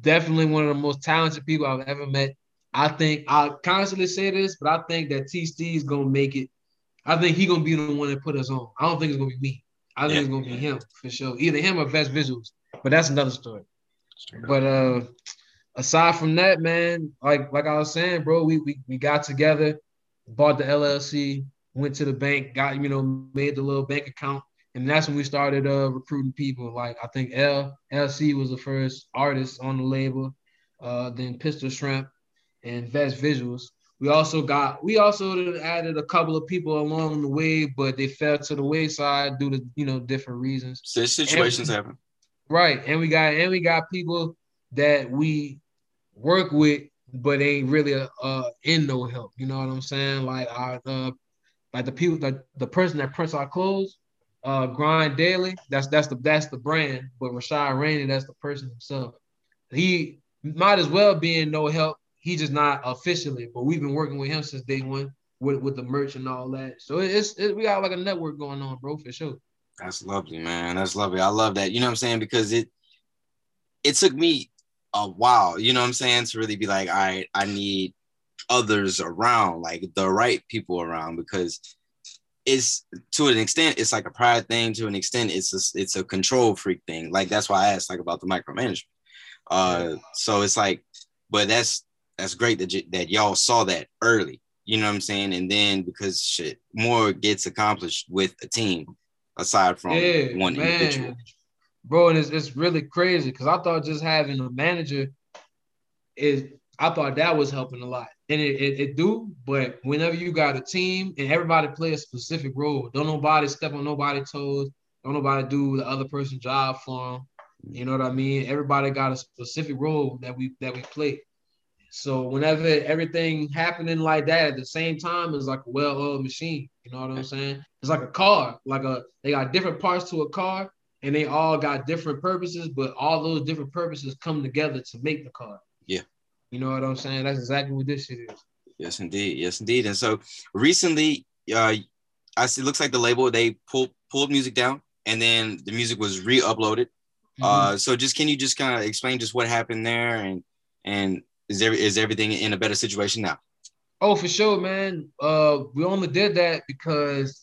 definitely one of the most talented people I've ever met. I think I constantly say this, but I think that T Steez gonna make it. I think he gonna be the one that put us on. I don't think it's gonna be me. I think Yeah. it's gonna be him for sure. Either him or Best Visuals, but that's another story. But uh, aside from that, man, like like I was saying, bro, we we we got together, bought the LLC, went to the bank, got you know made the little bank account, and that's when we started uh recruiting people. Like I think L LC was the first artist on the label, uh, then Pistol Shrimp, and Vest Visuals. We also got we also added a couple of people along the way, but they fell to the wayside due to you know different reasons. So situations happen. Right, and we got and we got people that we work with, but ain't really uh, uh in no help. You know what I'm saying? Like our uh, like the people that the person that prints our clothes, uh, Grind Daily. That's that's the that's the brand, but Rashad Rainey, that's the person himself. He might as well be in no help. He just not officially, but we've been working with him since day one with with the merch and all that. So it's it, we got like a network going on, bro, for sure. That's lovely, man. That's lovely. I love that. You know what I'm saying? Because it it took me a while, you know what I'm saying, to really be like, all right, I need others around, like the right people around, because it's to an extent, it's like a pride thing. To an extent, it's a, it's a control freak thing. Like that's why I asked like about the micromanagement. Uh, so it's like, but that's that's great that y- that y'all saw that early. You know what I'm saying? And then because shit, more gets accomplished with a team aside from yeah, one man. individual. Bro, and it's, it's really crazy because I thought just having a manager is I thought that was helping a lot. And it, it, it do, but whenever you got a team and everybody play a specific role, don't nobody step on nobody's toes, don't nobody do the other person's job for them. You know what I mean? Everybody got a specific role that we that we play. So whenever everything happening like that at the same time is like a well-oiled machine. You know what I'm saying? It's like a car. Like a they got different parts to a car, and they all got different purposes, but all those different purposes come together to make the car. Yeah. You know what I'm saying? That's exactly what this shit is. Yes, indeed. Yes, indeed. And so recently, uh, I see. It looks like the label they pulled pulled music down, and then the music was re-uploaded. Mm-hmm. Uh, so just can you just kind of explain just what happened there, and and is there is everything in a better situation now? Oh, for sure, man. Uh, we only did that because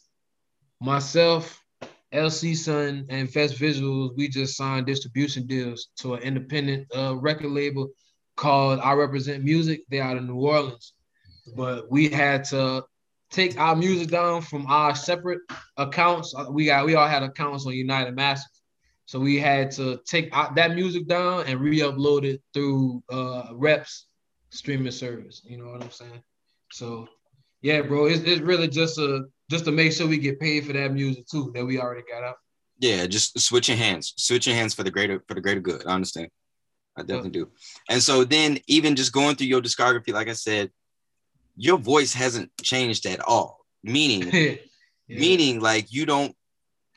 myself, LC Sun, and Fest Visuals, we just signed distribution deals to an independent uh, record label called I Represent Music. They're out of New Orleans, but we had to take our music down from our separate accounts. Uh, We got we all had accounts on United Masters, so we had to take out that music down and re-upload it through uh, Reps streaming service. You know what I'm saying? So, yeah, bro, it's, it's really just a just to make sure we get paid for that music too that we already got out. Yeah, just switching hands, switching hands for the greater for the greater good. I understand. I definitely do. And so then even just going through your discography, like I said, your voice hasn't changed at all. Meaning, Yeah. meaning like you don't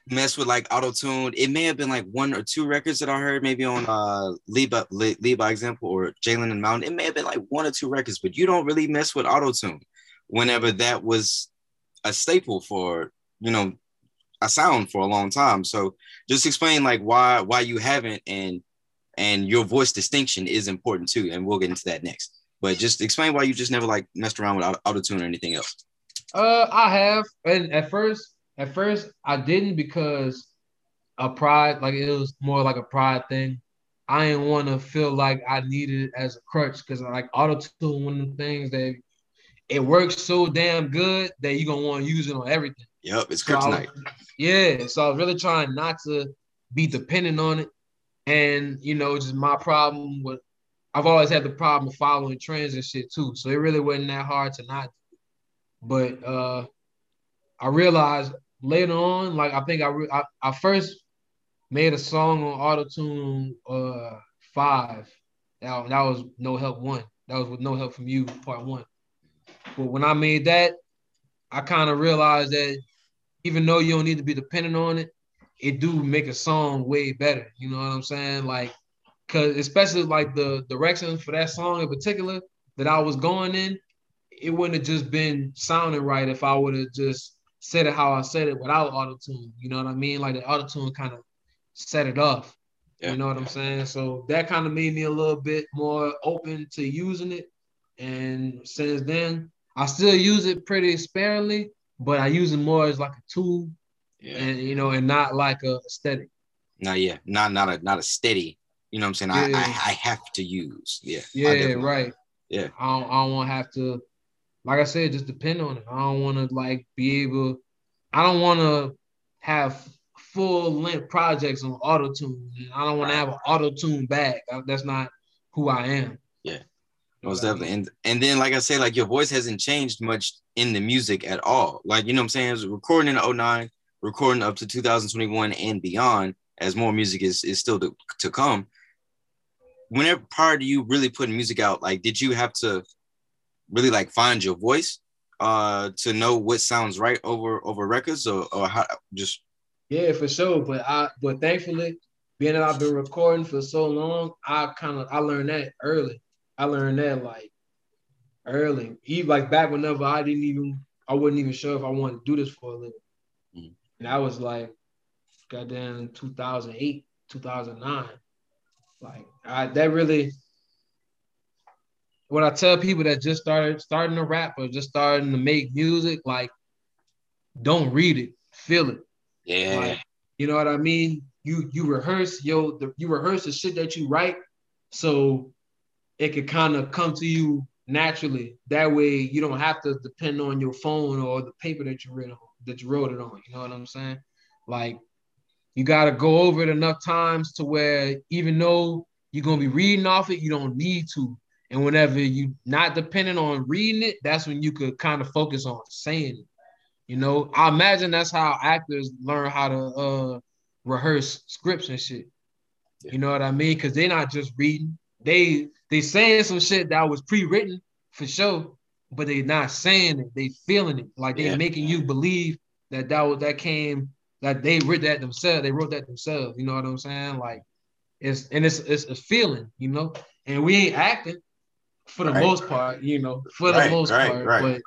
mess with like auto tune. It may have been like one or two records that I heard maybe on uh Lead by, Lead by Example or Jalen and Mountain. It may have been like one or two records, but you don't really mess with auto tune whenever that was a staple for you know a sound for a long time. So just explain like why why you haven't and and your voice distinction is important too, and we'll get into that next. But just explain why you just never like messed around with auto tune or anything else. Uh, I have, and at first, at first, I didn't because a pride, like it was more like a pride thing. I didn't want to feel like I needed it as a crutch because like auto tune, one of the things that it works so damn good that you're gonna want to use it on everything. Yep, it's So kryptonite. was- yeah, so I was really trying not to be dependent on it, and you know, just my problem with I've always had the problem of following trends and shit too. So it really wasn't that hard to not. But uh, I realized later on, like I think I, re- I I first made a song on Autotune uh five. That, that was no help one. That was with no help from you, part one. But when I made that, I kind of realized that even though you don't need to be dependent on it, it do make a song way better. You know what I'm saying? Like, cause especially like the direction for that song in particular that I was going in, it wouldn't have just been sounding right if I would have just said it how I said it without auto tune. You know what I mean? Like the auto tune kind of set it off. Yeah. You know what I'm saying? So that kind of made me a little bit more open to using it. And since then, I still use it pretty sparingly, but I use it more as like a tool Yeah. and you know, and not like a aesthetic. Not yeah. Not not a not a steady. You know what I'm saying? I, Yeah. I I have to use. Yeah. I Yeah, right. Yeah. I don't, I don't want to have to, like I said, just depend on it. I don't want to like be able. I don't want to have full length projects on auto tune. I don't want to have an auto tune bag. Uh, That's not who I am. Yeah. You know Most I definitely. mean? And and then like I said, like your voice hasn't changed much in the music at all. Like, you know what I'm saying? It was recording in 09, recording up to 2021 and beyond, as more music is is still to, to come. Whenever prior to you really putting music out, like did you have to really like find your voice uh to know what sounds right over over records or or how just Yeah, for sure. But I, but thankfully, being that I've been recording for so long, I kind of I learned that early. I learned that like early, even like back whenever I didn't even I wasn't even sure if I wanted to do this for a living. Mhm. And i was like goddamn 2008, 2009. Like I that really when I tell people that just started starting to rap or just starting to make music, like don't read it, feel it. yeah Like, you know what I mean? You you rehearse yo the, you rehearse the shit that you write, so it could kind of come to you naturally. That way you don't have to depend on your phone or the paper that you read on that you wrote it on. You know what I'm saying? Like you gotta go over it enough times to where even though you're gonna be reading off it, you don't need to. And whenever you not depending on reading it, that's when you could kind of focus on saying it. You know, I imagine that's how actors learn how to uh rehearse scripts and shit. You know what I mean? Because they're not just reading; they they saying some shit that was pre-written for sure, but they're not saying it. They feeling it, like they Yeah. making you believe that that was that came that they wrote that themselves. They wrote that themselves. You know what I'm saying? Like it's and it's it's a feeling, you know. And we ain't acting for the Right. most part, you know, for Right, the most right, part, right. but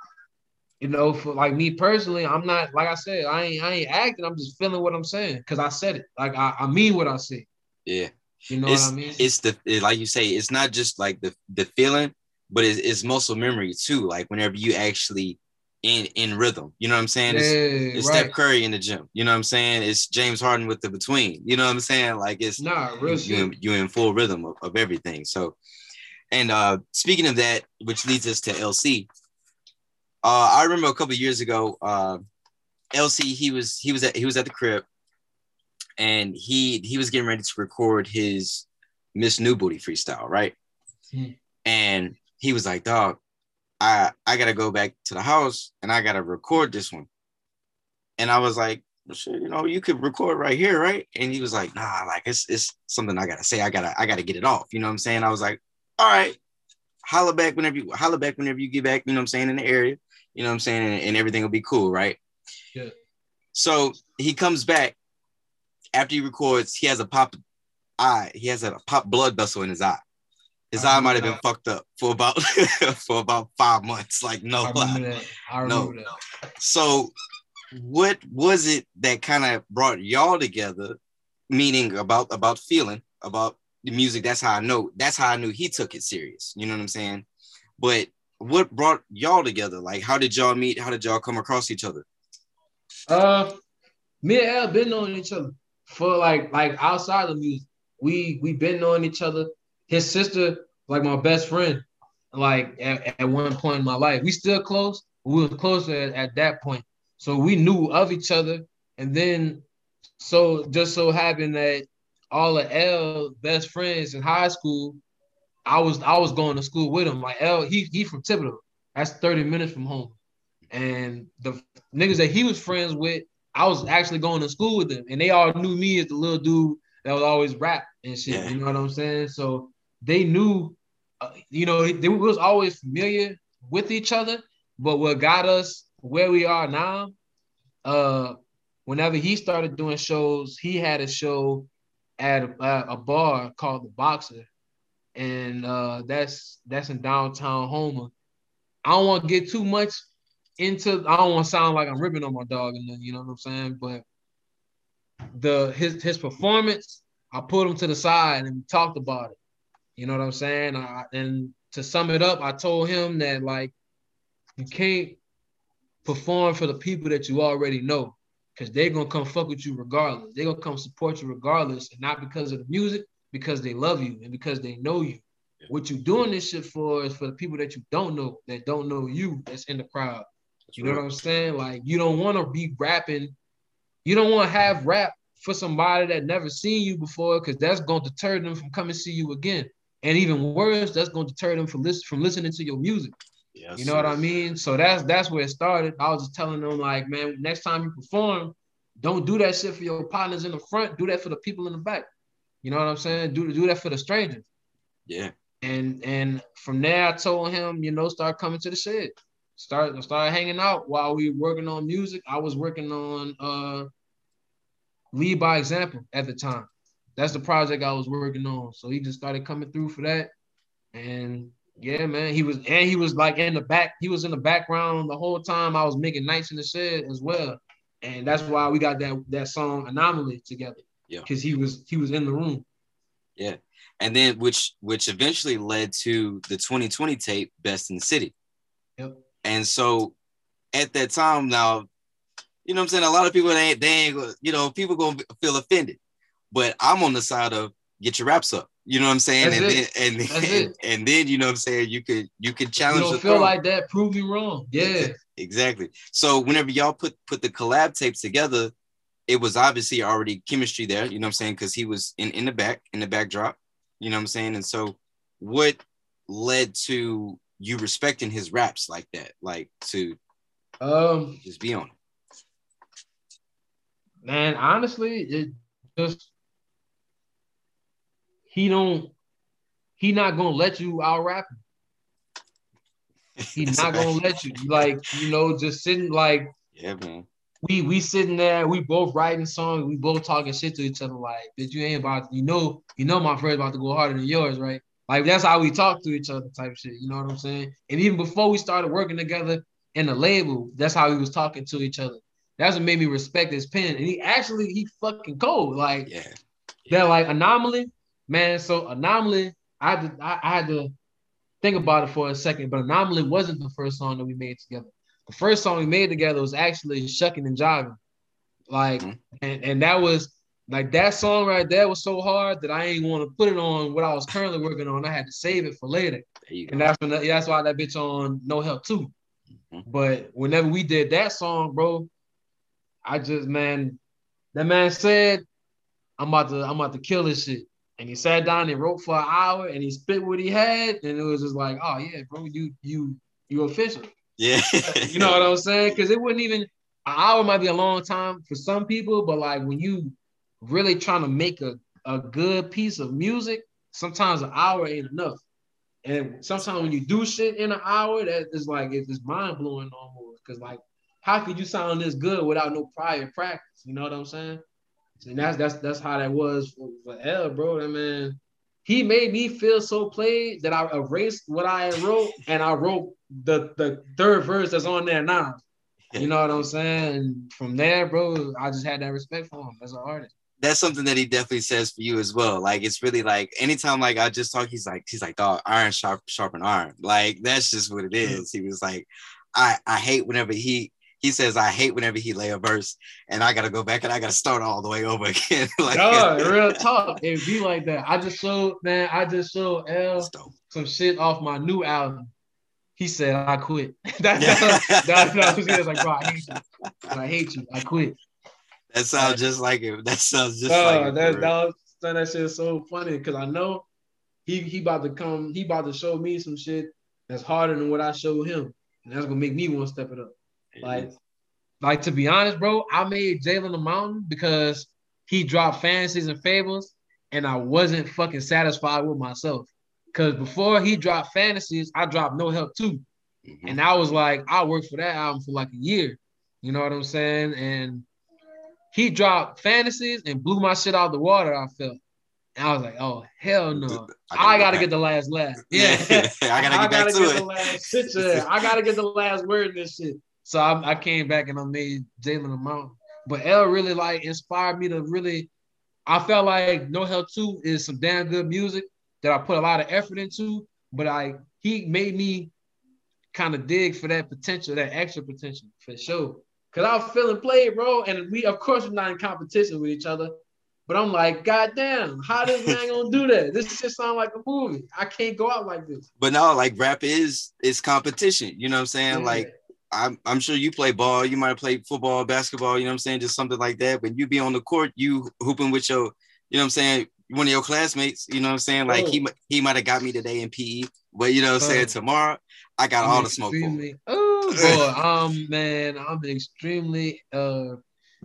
you know, for like me personally, I'm not like I said, I ain't I ain't acting. I'm just feeling what I'm saying because I said it. Like I, I mean what I say. yeah You know it's what I mean? it's the it- like you say it's not just like the the feeling but it's, it's muscle memory too like whenever you actually in in rhythm you know what i'm saying it's, yeah, it's right. steph curry in the gym you know what i'm saying it's james harden with the between you know what i'm saying like it's Nah, real you, shit. in, you in full rhythm of, of everything so and uh speaking of that which leads us to lc uh i remember a couple of years ago uh lc he was he was at he was at the crib and he he was getting ready to record his miss new booty freestyle right? Hmm. and he was like dog i i gotta go back to the house and i gotta record this one. And i was like well, shit, you know you could record right here right? And he was like nah like it's it's something i gotta say. I gotta i gotta get it off. You know what i'm saying? I was like all right holla back whenever you holla back whenever you get back you know what i'm saying in the area you know what i'm saying and, and everything will be cool right Yeah. so he comes back after he records he has a pop eye he has a pop blood vessel in his eye his I eye might have been fucked up for about for about five months like no I lie. I No. that. So, what was it that kind of brought y'all together? Meaning about about feeling about the music. That's how I know. That's how I knew he took it serious. You know what I'm saying? But what brought y'all together? Like, how did y'all meet? How did y'all come across each other? Uh, me and L been knowing each other for like like outside of music. We we been knowing each other. His sister, like my best friend, like at, at one point in my life. We still close. We were closer at, at that point. So we knew of each other. And then so just so happened that all of L best friends in high school, I was I was going to school with him. Like L, he he from Thibodaux. That's 30 minutes from home. And the niggas that he was friends with I was actually going to school with them, and they all knew me as the little dude that was always rap and shit. Yeah. You know what I'm saying? So they knew, uh, you know, they was always familiar with each other. But what got us where we are now, uh, whenever he started doing shows, he had a show at a, at a bar called the Boxer, and uh, that's that's in downtown Houma. I don't want to get too much into. I don't want to sound like I'm ripping on my dog, and you know what I'm saying. But the his his performance, I put him to the side and talked about it. You know what I'm saying? I, and to sum it up, I told him that like you can't perform for the people that you already know because they're gonna come fuck with you regardless. They're gonna come support you regardless, and not because of the music, because they love you and because they know you. Yeah. What you doing this shit for is for the people that you don't know, that don't know you, that's in the crowd. You know what I'm saying? Like you don't want to be rapping, you don't want to have rap for somebody that never seen you before, because that's gonna deter them from coming see you again. And even worse, that's gonna deter them from listen from listening to your music. Yes, You know what. I mean? So that's that's where it started. I was just telling them like, man, next time you perform, don't do that shit for your partners in the front. Do that for the people in the back. You know what I'm saying? Do do that for the strangers. Yeah. And and from there, I told him, you know, start coming to the shed. Start start hanging out while we were working on music. I was working on uh lead by example at the time. That's the project I was working on. So he just started coming through for that. And yeah, man, he was and he was like in the back. He was in the background the whole time. I was making nights in the shed as well, and that's why we got that that song "Anomaly" together. Yeah. because he was he was in the room. Yeah. And then which which eventually led to the 2020 tape Best in the City. Yep. And so at that time now, you know what I'm saying? A lot of people they ain't they ain't you know, people gonna feel offended. But I'm on the side of get your wraps up. You know what I'm saying? That's and it. then and, That's and, it. and then you know what I'm saying you could you could You challenge the don't feel throne. like that? Prove me wrong. Yeah, Exactly. So whenever y'all put put the collab tapes together, it was obviously already chemistry there, you know what I'm saying? Because he was in, in the back, in the backdrop, you know what I'm saying? And so what led to you respecting his raps like that? Like to um, just be on it. man, honestly, it just he don't he not gonna let you out rap. him. He not gonna let you like you know just sitting like Yeah, man. we we sitting there, we both writing songs, we both talking shit to each other. Like, bitch, you ain't about, you know, you know, my friend's about to go harder than yours, right? Like that's how we talk to each other, type shit. You know what I'm saying? And even before we started working together in the label, that's how we was talking to each other. That's what made me respect his pen. And he actually he fucking cold. Like Yeah. that, like anomaly, man. So anomaly, I had to, I, I had to think about it for a second, but anomaly wasn't the first song that we made together. The first song we made together was actually shucking and jiving. Like, Mhm. and, and that was like that song right there was so hard that I ain't want to put it on what I was currently working on. I had to save it for later. There you go. And that's when that's why that bitch on No Help too. Mhm. But whenever we did that song, bro, I just man, that man said, I'm about to I'm about to kill this shit. And he sat down and wrote for an hour and he spit what he had. And it was just like, oh yeah, bro, you you you official. yeah. You know what I'm saying? Because it wouldn't even an hour might be a long time for some people, but like when you really trying to make a, a good piece of music, sometimes an hour ain't enough. And sometimes when you do shit in an hour, that is like it's mind blowing almost. Cause like, how could you sound this good without no prior practice? You know what I'm saying? And that's that's that's how that was for, for L, bro. That man, he made me feel so played that I erased what I wrote and I wrote the the third verse that's on there now. You know what I'm saying? And from there, bro, I just had that respect for him as an artist. that's something that he definitely says for you as well. Like it's really like anytime like I just talk, he's like he's like dog iron sharp sharpen iron. Like that's just what it is. He was like, I I hate whenever he he says I hate whenever he lay a verse and I gotta go back and I gotta start all the way over again. like Dog, real talk. It be like that. I just showed, man, I just showed L some shit off my new album. He said, I quit. that, Yeah. that, that, that was like, bro, I hate you. I hate you. I quit. That sounds just like him. That sounds just Dog, like him. that, that, was, that, shit is so funny because I know he he about to come, he about to show me some shit that's harder than what I showed him. And that's gonna make me want to step it up. Like like to be honest, bro, I made Jalen the Mountain because he dropped fantasies and fables, and I wasn't fucking satisfied with myself. Cause before he dropped fantasies, I dropped no help too. Mhm. And I was like, I worked for that album for like a year. You know what I'm saying? And he dropped fantasies and blew my shit out of the water. I felt. And I was like, oh hell no. I gotta get the last laugh. Yeah. I gotta get back to the it. last shit. I gotta get the last word in this shit. So I, I came back and I made Jalen Mountain. But L really like inspired me to really. I felt like No Help 2 is some damn good music that I put a lot of effort into. But I he made me kind of dig for that potential, that extra potential for sure. Cause I was feeling played, bro. And we, of course, we're not in competition with each other. But I'm like, God damn, how this man gonna do that? This just sound like a movie. I can't go out like this. But no, like rap is is competition. You know what I'm saying? Yeah. Like I'm I'm sure you play ball, you might play football, basketball, you know what I'm saying? Just something like that. When you be on the court, you hooping with your, you know what I'm saying, one of your classmates, you know what I'm saying? Like he Oh. mi- he might have got me today in PE, but you know what I'm saying, tomorrow I got I'm all the smoke. Oh boy, um man, I'm an extremely uh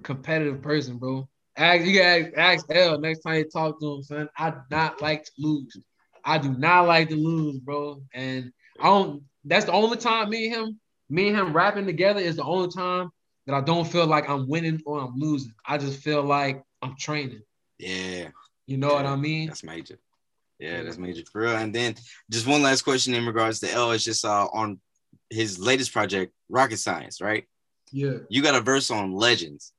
competitive person, bro. Ask, you gotta ask L next time you talk to him, son. I do not like to lose. I do not like to lose, bro. And I don't. That's the only time me and him, me and him rapping together is the only time that I don't feel like I'm winning or I'm losing. I just feel like I'm training. Yeah, You know what I mean? that's major. Yeah, that's major for real. And then just one last question in regards to L is just uh on his latest project, Rocket Science, right? Yeah. you got a verse on legends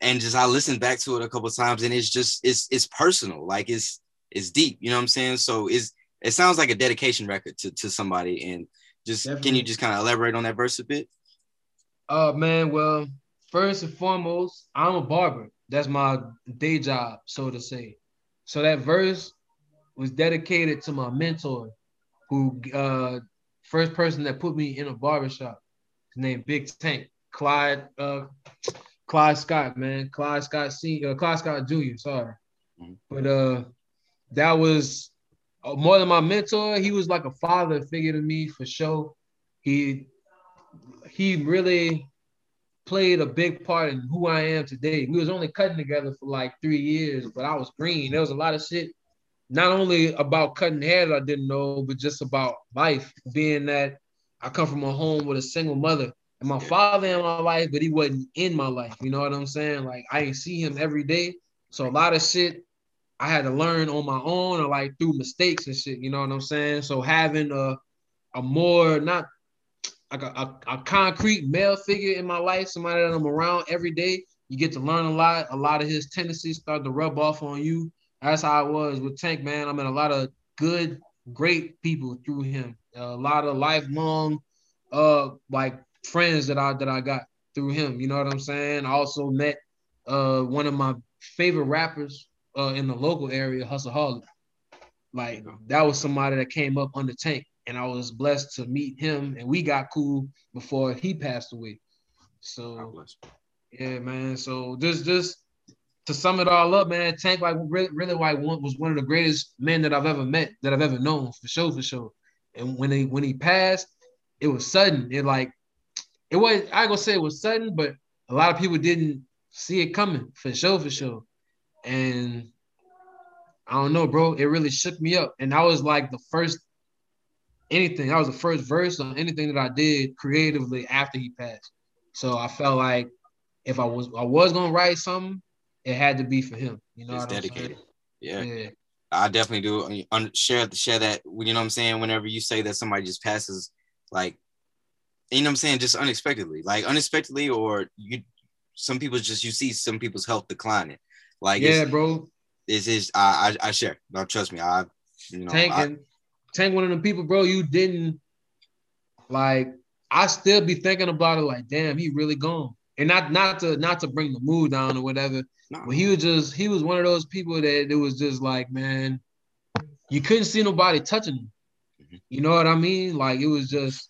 and just i listened back to it a couple times and it's just it's it's personal like it's it's deep you know what i'm saying so it's it sounds like a dedication record to, to somebody and just can you just kind of elaborate on that verse a bit Uh man, well, first and foremost, I'm a barber. That's my day job, so to say. So that verse was dedicated to my mentor, who uh first person that put me in a barbershop. His name Big Tank, Clyde uh Clyde Scott, man. Clyde Scott C uh, Clyde Scott Jr., sorry. Mhm. But uh that was Uh, more than my mentor, he was like a father figure to me for sure. He he really played a big part in who I am today. We was only cutting together for like three years, but I was green. There was a lot of shit, not only about cutting hair that I didn't know, but just about life. Being that I come from a home with a single mother, and my father in my life, but he wasn't in my life. You know what I'm saying? Like I see him every day, so a lot of shit I had to learn on my own or like through mistakes and shit. You know what I'm saying? So having a a more not like a, a, a concrete male figure in my life, somebody that I'm around every day, you get to learn a lot. A lot of his tendencies start to rub off on you. That's how it was with Tank, man. I met a lot of good, great people through him. A lot of lifelong, uh, like friends that I that I got through him. You know what I'm saying? I also met uh one of my favorite rappers uh in the local area, Hustle Harley. Like that was somebody that came up under Tank, and I was blessed to meet him, and we got cool before he passed away. So yeah, man. So just just to sum it all up, man, Tank like really, really like one, was one of the greatest men that I've ever met, that I've ever known, for sure, for sure. And when he when he passed, it was sudden. It like it was I ain't gonna say it was sudden, but a lot of people didn't see it coming, for sure, for sure. And I don't know, bro. It really shook me up. And that was like the first anything. That was the first verse on anything that I did creatively after he passed. So I felt like if I was I was gonna write something, it had to be for him. You know it's dedicated yeah Yeah. I definitely do share share that. You know what I'm saying? Whenever you say that somebody just passes, like, you know what I'm saying, just unexpectedly, like unexpectedly, or you, some people just you see some people's health declining. Like, yeah, bro. This is I, I I share. No, trust me. I, you know, Tank I, and Tank, one of them people, bro. You didn't like. I still be thinking about it, like, damn, he really gone. And not not to not to bring the mood down or whatever, no, but he was just he was one of those people that it was just like, man, you couldn't see nobody touching him. Mhm. You know what I mean? Like it was just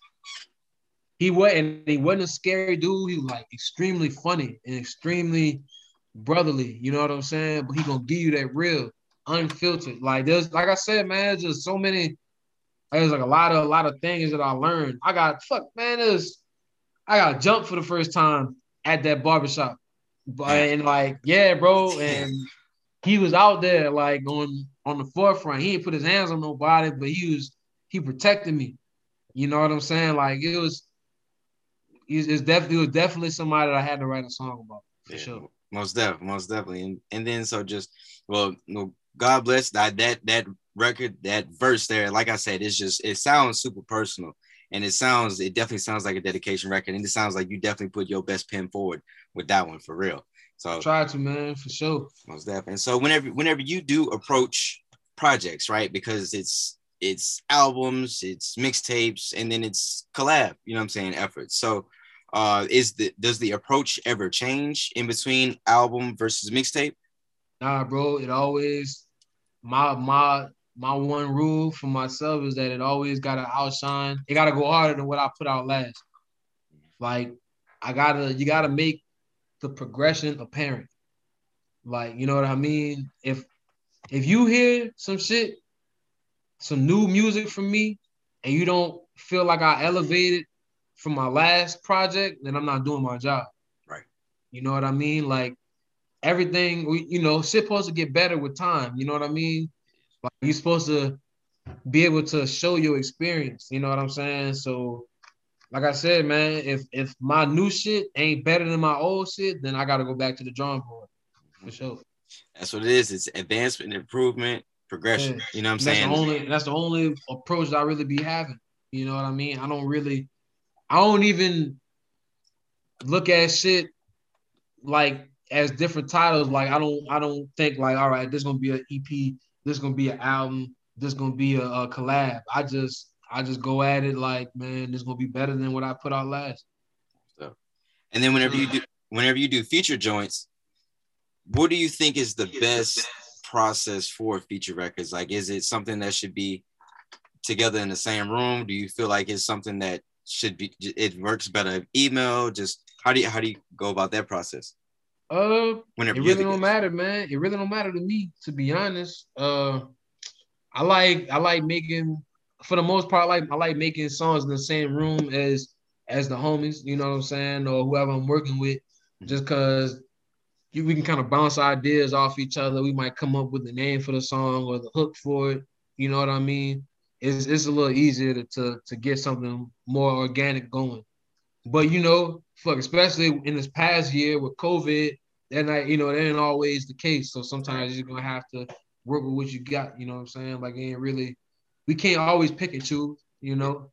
he wasn't he wasn't a scary dude. He was like extremely funny and extremely brotherly. You know what I'm saying? But he gonna give you that real, unfiltered. Like there's like I said, man, there's just so many. There's like a lot of a lot of things that I learned. I got fuck, man. There's I got jumped for the first time at that barbershop. But and like, yeah, bro, and he was out there like on on the forefront. He didn't put his hands on nobody, but he was he protected me. You know what I'm saying? Like it was, it's definitely it was definitely somebody that I had to write a song about for Yeah, sure. Most definitely, most definitely. And and then so just well, know, God bless that that that record, that verse there, like I said, it's just it sounds super personal. And it sounds, it definitely sounds like a dedication record. And it sounds like you definitely put your best pen forward with that one for real. So Try to man for sure. most definitely. And so whenever whenever you do approach projects, right? Because it's it's albums, it's mixtapes, and then it's collab, you know what I'm saying, efforts. So uh is the does the approach ever change in between album versus mixtape? Nah, bro, it always my my my one rule for myself is that it always gotta outshine. It gotta go harder than what I put out last. Like I gotta you gotta make the progression apparent. Like you know what I mean? If if you hear some shit, some new music from me, and you don't feel like I elevated from my last project, then I'm not doing my job. Right. You know what I mean? Like everything we, you know, shit supposed to get better with time. You know what I mean? Like you're supposed to be able to show your experience. You know what I'm saying? So, like I said, man, if if my new shit ain't better than my old shit, then I got to go back to the drawing board for mm-hmm. sure. That's what it is. It's advancement, improvement, progression. Yeah. You know what I'm that's saying? the only that's the only approach that I really be having. You know what I mean? I don't really, I don't even look at shit like as different titles. Like I don't, I don't think like, all right, this is gonna be an EP, this is gonna be an album, this is gonna be a, a collab. I just, I just go at it like, man, this is gonna be better than what I put out last. So, And then whenever you do whenever you do feature joints, what do you think is the best process for feature records? Like, is it something that should be together in the same room? Do you feel like it's something that should be it works better email? Just how do you how do you go about that process? Uh, Whenever it really don't guest? matter, man. It really don't matter to me, to be honest. Uh, I like I like making for the most part, I like I like making songs in the same room as as the homies, you know what I'm saying, or whoever I'm working with, just cause you, we can kind of bounce ideas off each other. We might come up with the name for the song or the hook for it. You know what I mean? It's it's a little easier to to, to get something more organic going. But you know, fuck, especially in this past year with COVID, that not, you know, that ain't always the case. So sometimes you're gonna have to work with what you got. You know what I'm saying? Like, it ain't really, we can't always pick and choose. You know?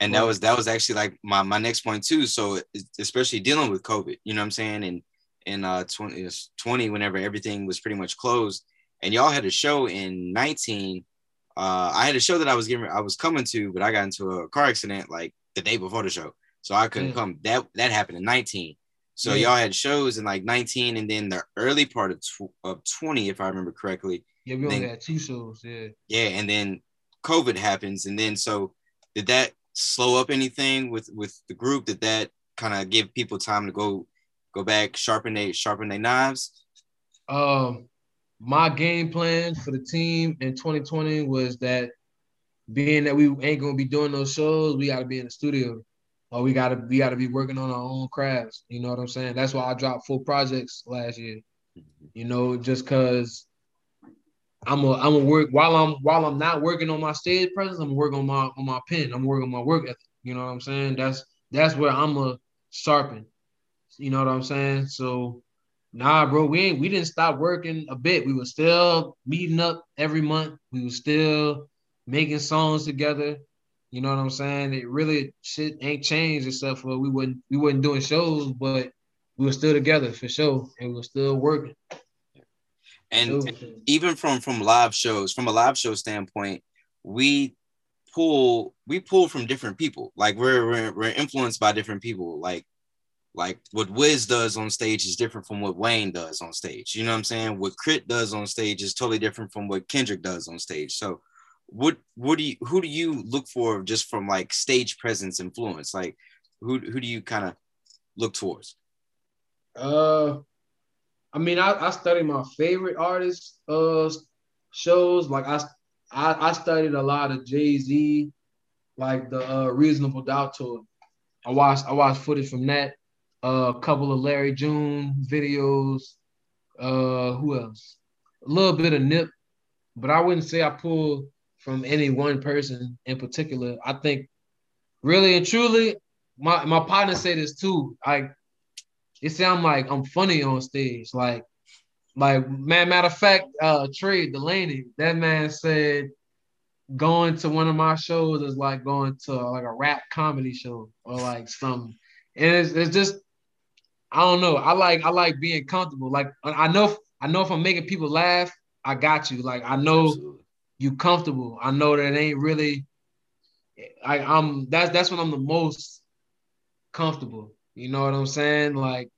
and that was that was actually like my my next point too so especially dealing with covid you know what i'm saying and in uh 20, 20 whenever everything was pretty much closed and y'all had a show in 19 uh i had a show that i was getting i was coming to but i got into a car accident like the day before the show so i couldn't Yeah. come that that happened in 19 so Yeah. y'all had shows in like 19 and then the early part of, tw- of 20 if i remember correctly Yeah, we only Then- had two shows. Yeah. yeah and then covid happens and then so did that slow up anything with with the group did that kind of give people time to go go back sharpen they sharpen their knives Um, my game plan for the team in 2020 was that being that we ain't gonna be doing those shows, we gotta be in the studio. Or we gotta we gotta be working on our own crafts. You know what I'm saying? That's why I dropped four projects last year. Mm-hmm. You know, just cause I'm a I'm a work while I'm while I'm not working on my stage presence, I'm working on my on my pen. I'm working on my work ethic. You know what I'm saying? That's that's where I'm a sharpen. You know what I'm saying? So Nah, bro, we ain't we didn't stop working a bit. We were still meeting up every month. We were still making songs together. You know what I'm saying? It really shit ain't changed except for we wouldn't we wasn't doing shows, but we were still together for sure, and we were still working. and even from from live shows from a live show standpoint we pull we pull from different people like we're we're, we're influenced by different people like like what Wiz does on stage is different from what Wayne does on stage. You know what I'm saying? What K.R.I.T. does on stage is totally different from what Kendrick does on stage. So what what do you who do you look for just from like stage presence influence? Like who who do you kind of look towards? Uh, I mean, I, I studied my favorite artists uh shows. Like I I, I studied a lot of Jay Z, like the uh, Reasonable Doubt tour. I watched I watched footage from that. A couple of Larry June videos. Uh, who else? A little bit of Nip, but I wouldn't say I pulled from any one person in particular. I think really and truly, my my partner say this too. Like it sound like I'm funny on stage. Like, like man, matter of fact, uh Trey Delaney, that man said going to one of my shows is like going to like a rap comedy show or like something. And it's, it's just I don't know. I like I like being comfortable. Like I know I know if I'm making people laugh, I got you. Like I know Absolutely. you comfortable. I know that it ain't really I, I'm that's that's when I'm the most comfortable. You know what I'm saying? Like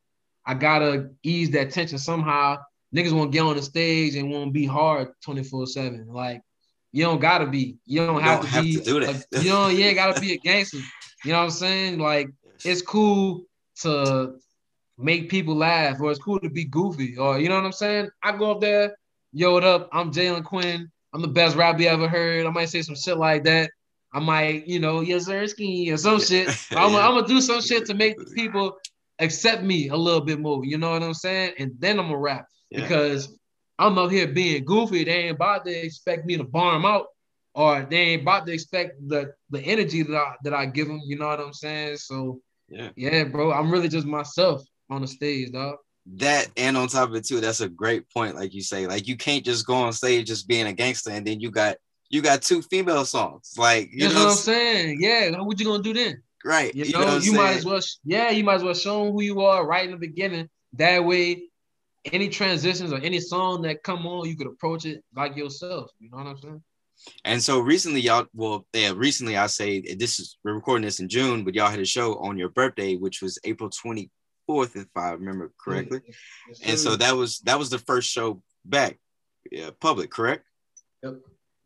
I gotta ease that tension somehow. Niggas won't get on the stage and won't be hard 24-7. Like you don't gotta be. You don't You have don't to have be to do that. you don't yeah, gotta be a gangster. You know what I'm saying? Like it's cool to make people laugh, or it's cool to be goofy, or you know what I'm saying? I go up there, yo, what up? I'm Jalen Quinn. I'm the best rapper you ever heard. I might say some shit like that. I might, you know, Yazerski or some shit. I'm, Yeah. I'm gonna do some shit to make people accept me a little bit more. You know what I'm saying? And then I'm gonna rap Yeah. because I'm up here being goofy. They ain't about to expect me to bar 'em out, or they ain't about to expect the the energy that I that I give them. You know what I'm saying? So Yeah. yeah, bro, I'm really just myself on the stage, dog. that and on top of it too, that's a great point. Like you say, like you can't just go on stage just being a gangster, and then you got you got two female songs. Like you know know, what I'm saying? Yeah, what you gonna do then? right? You You, know, know, you might as well, yeah, you might as well show 'em who you are right in the beginning. That way, any transitions or any song that come on, you could approach it like yourself. You know what I'm saying? And so recently, y'all, well, yeah, recently I say this is we're recording this in June, but y'all had a show on your birthday, which was April 24th, if I remember correctly. Yes, And so that was that was the first show back, yeah, public, correct? Yep.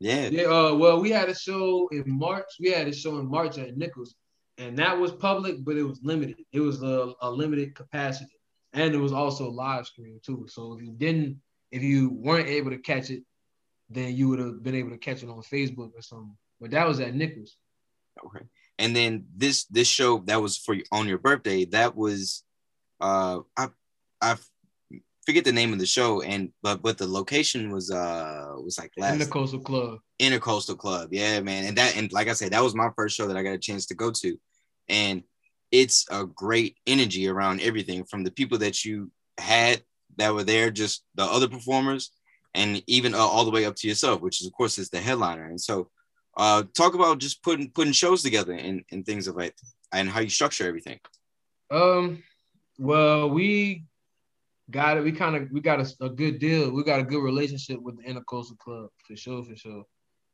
Yeah. Yeah, uh, well, we had a show in March. We had a show in March at Nichols, and that was public, but it was limited. It was a, a limited capacity, and it was also live stream too. So if you didn't, if you weren't able to catch it, then you would have been able to catch it on Facebook or something. But that was at Nichols. Okay. And then this this show that was for you on your birthday, that was uh I I forget the name of the show and but but the location was uh was like last the Coastal Club. Intracoastal Club. Yeah, man. And that and like I said, that was my first show that I got a chance to go to. And it's a great energy around everything from the people that you had that were there, just the other performers, and even uh, all the way up to yourself, which is of course is the headliner. And so uh talk about just putting putting shows together and, and things of like and how you structure everything. Um, well, we got it. We kind of we got a, a good deal. We got a good relationship with the Intracoastal Club for sure, for sure.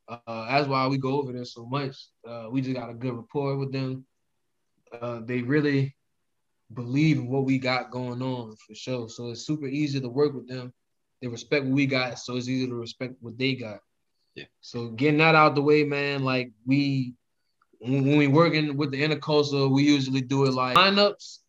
Uh, that's why we go over there so much. Uh, we just got a good rapport with them. Uh, they really believe in what we got going on for sure. So it's super easy to work with them. They respect what we got, so it's easy to respect what they got. Yeah. So getting that out the way, man. Like we, when we working with the intracoastal, we usually do it like lineups,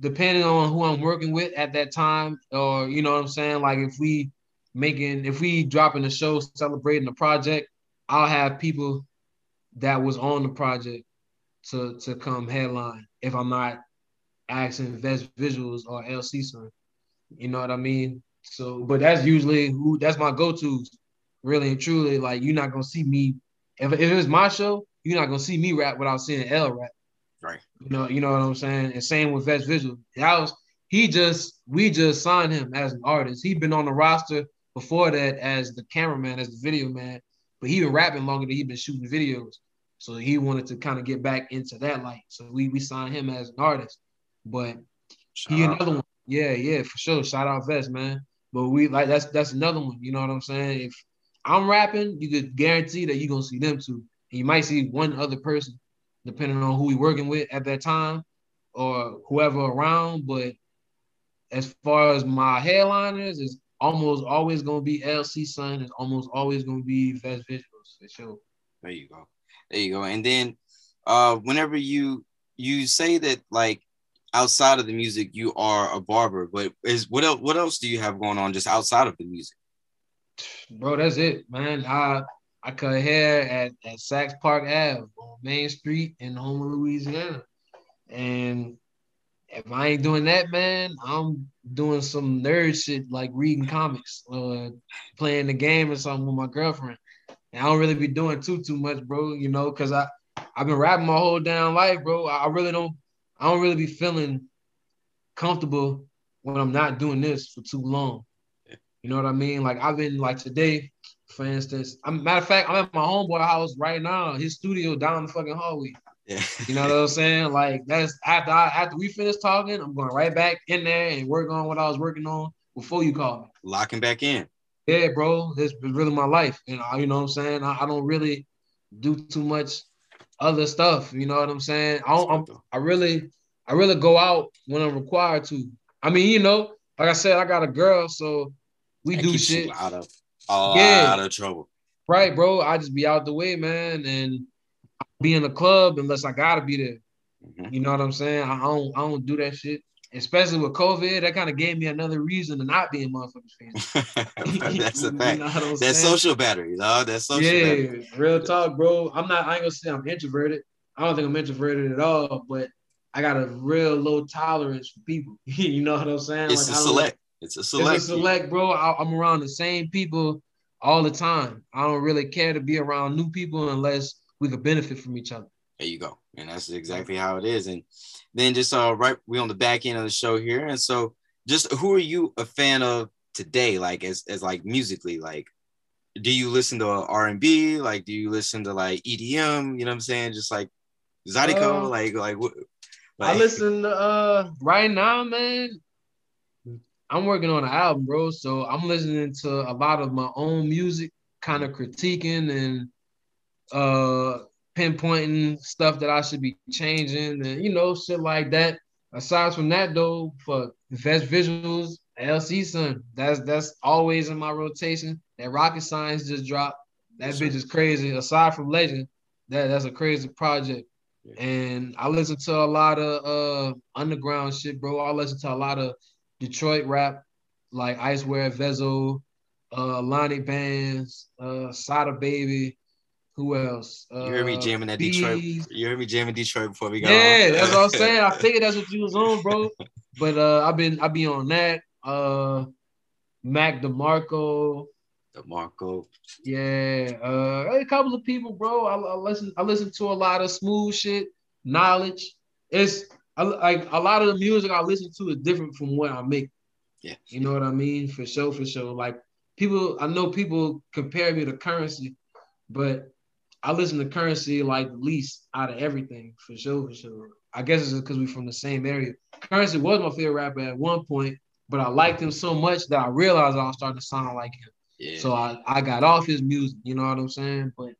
depending on who I'm working with at that time, or you know what I'm saying. Like if we making, if we dropping a show celebrating the project, I'll have people that was on the project to to come headline if I'm not asking Vest Visuals or LC Sun. You know what I mean? So, but that's usually who that's my go-tos, really and truly. Like you're not gonna see me if, if it was my show, you're not gonna see me rap without seeing L rap. Right. You know, you know what I'm saying? And same with Vest Visual. That was he just we just signed him as an artist. He'd been on the roster before that as the cameraman, as the video man, but he been rapping longer than he been shooting videos. So he wanted to kind of get back into that light. So we we signed him as an artist. But Shout he out. another one. Yeah, yeah, for sure. Shout out Vest, man. But we like that's that's another one. You know what I'm saying? If I'm rapping, you could guarantee that you're gonna see them too. And you might see one other person, depending on who we working with at that time or whoever around. But as far as my headliners, it's almost always gonna be LC Sun. It's almost always gonna be Vest Visuals for sure. There you go. There you go. And then uh whenever you you say that like outside of the music you are a barber, but is what else what else do you have going on just outside of the music? Bro, that's it, man. I I cut hair at, at Saks Park Ave on Main Street in Houma, Louisiana. And if I ain't doing that, man, I'm doing some nerd shit like reading comics, or playing the game or something with my girlfriend. And I don't really be doing too too much, bro. You know, cause I I've been rapping my whole damn life, bro. I really don't I don't really be feeling comfortable when I'm not doing this for too long. You know what I mean? Like I've been like today, for instance. I'm matter of fact, I'm at my homeboy house right now. His studio down the fucking hallway. Yeah. You know what I'm saying? Like that's after I, after we finish talking, I'm going right back in there and work on what I was working on before you called me. Locking back in. Yeah, bro, this is really my life. And I, you know what I'm saying? I, I, don't really do too much other stuff. You know what I'm saying? I don't, I'm, I really, I really go out when I'm required to. I mean, you know, like I said, I got a girl, so we do shit. you out of a Yeah. lot of trouble. Right, bro. I just be out the way, man, and be in the club unless I gotta be there. Mhm. You know what I'm saying? I don't, I don't do that shit. Especially with COVID, that kind of gave me another reason to not be in motherfuckers fans. That's a You know That's social battery, dog. That's social yeah, battery. real talk, bro. I'm not. I ain't gonna say I'm introverted. I don't think I'm introverted at all, but I got a real low tolerance for people. you know what I'm saying? It's a I don't- select. It's a select. It's a select, bro. I, I'm around the same people all the time. I don't really care to be around new people unless we could benefit from each other. There you go. And that's exactly how it is. And then just uh right, we on the back end of the show here. And so just who are you a fan of today? Like as as like musically, like do you listen to R and B? Like do you listen to like EDM? You know what I'm saying? Just like Zydeco, Uh, like like what I listen to uh right now, man. I'm working on an album, bro. So I'm listening to a lot of my own music, kind of critiquing and uh pinpointing stuff that I should be changing and you know, shit like that. Aside from that though, for Vest Visuals, LC Sun. That's that's always in my rotation. That Rocket Science just dropped. That bitch is crazy. Aside from Legend, that that's a crazy project. And I listen to a lot of uh underground shit, bro. I listen to a lot of Detroit rap, like Icewear, Vezzo, uh, Lonnie Bands, uh, Sada Baby. Who else? Uh, you heard me jamming that Detroit. Bees. You heard me jamming Detroit before we got Yeah, on. that's what I'm saying. I figured that's what you was on, bro. But uh, I've been I be on that. Uh, Mac DeMarco. DeMarco. Yeah, uh, a couple of people, bro. I, I listen. I listen to a lot of smooth shit, knowledge. It's I, like a lot of the music I listen to is different from what I make. Yeah. You know what I mean? For sure, for sure. Like people, I know people compare me to Currency, but I listen to Currency like the least out of everything. For sure, for sure. I guess it's because we're from the same area. Currency was my favorite rapper at one point, but I liked him so much that I realized I was starting to sound like him. Yeah. So I, I got off his music, you know what I'm saying? But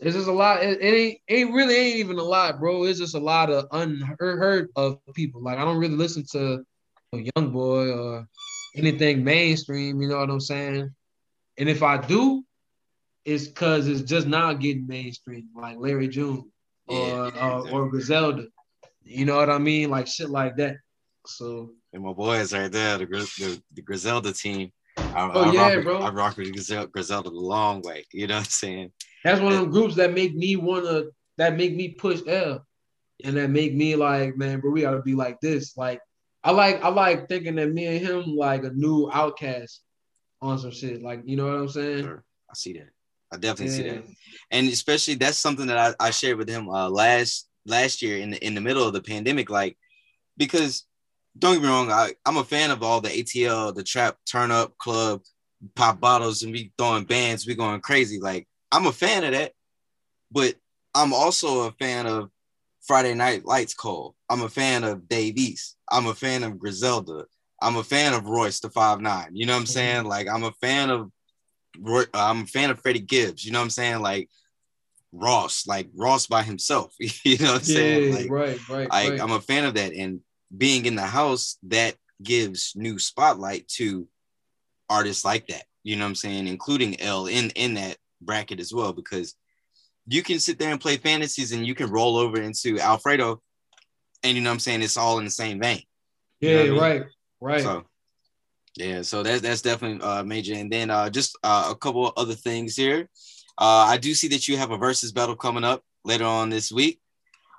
it's just a lot. It, it ain't it really ain't even a lot, bro. It's just a lot of unheard of people. Like I don't really listen to a young boy or anything mainstream, you know what I'm saying? And if I do, it's cause it's just now getting mainstream, like Larry June or Yeah, uh, exactly. or Griselda. You know what I mean? Like shit like that. So And my boys right there, the, the, the Griselda team. I, Oh, I yeah, rock with, bro. I rock with Griselda, Griselda the long way. You know what I'm saying? That's one of them groups that make me wanna that make me push L. And that make me like, man, bro, we gotta be like this. Like I like I like thinking that me and him like a new OutKast on some shit. Like, you know what I'm saying? Sure. I see that. I definitely see that. And especially that's something that I, I shared with him uh, last last year in the in the middle of the pandemic, like because don't get me wrong, I, I'm a fan of all the ATL, the trap turn up club, pop bottles, and we throwing bands, we going crazy. Like I'm a fan of that, but I'm also a fan of Friday Night Lights Cole. I'm a fan of Dave East. I'm a fan of Griselda. I'm a fan of Royce the Five Nine. You know what I'm mm-hmm. saying? Like I'm a fan of Roy, I'm a fan of Freddie Gibbs. You know what I'm saying? Like Ross, like Ross by himself. you know what I'm saying? Like, right, right, I, right. I'm a fan of that. And being in the house, that gives new spotlight to artists like that. You know what I'm saying? Including L in in that bracket as well, because you can sit there and play fantasies and you can roll over into Alfredo, and you know what I'm saying? It's all in the same vein. you know yeah, I mean? right, right. So yeah, so that's that's definitely uh major. And then uh just uh, a couple of other things here. Uh I do see that you have a versus battle coming up later on this week.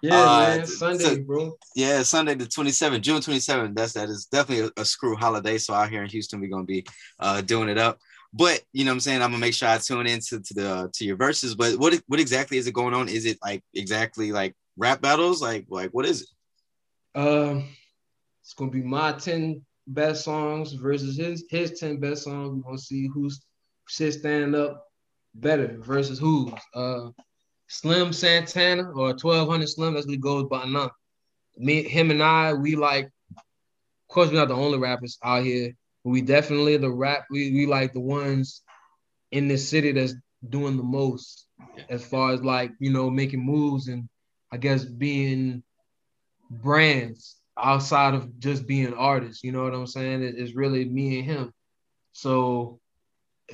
Yeah, Uh, man. Sunday, so- bro. Yeah, Sunday the 27th, June 27th. That's that is definitely a, a screw holiday. So out here in Houston, we're gonna be uh doing it up. But you know what I'm saying? I'm gonna make sure I tune into to the to your verses. But what what exactly is it going on? Is it like exactly like rap battles? Like like what is it? Um, it's gonna be my ten best songs versus his his ten best songs. We're gonna see who's shit stand up better versus who's. Uh, Slim Santana or 1200 Slim, as we goes by now. Me, him, and I, we like. Of course, we're not the only rappers out here, but we definitely the rap. We we like the ones in this city that's doing the most as far as like you know making moves and I guess being brands outside of just being artists. You know what I'm saying? It- it's really me and him. So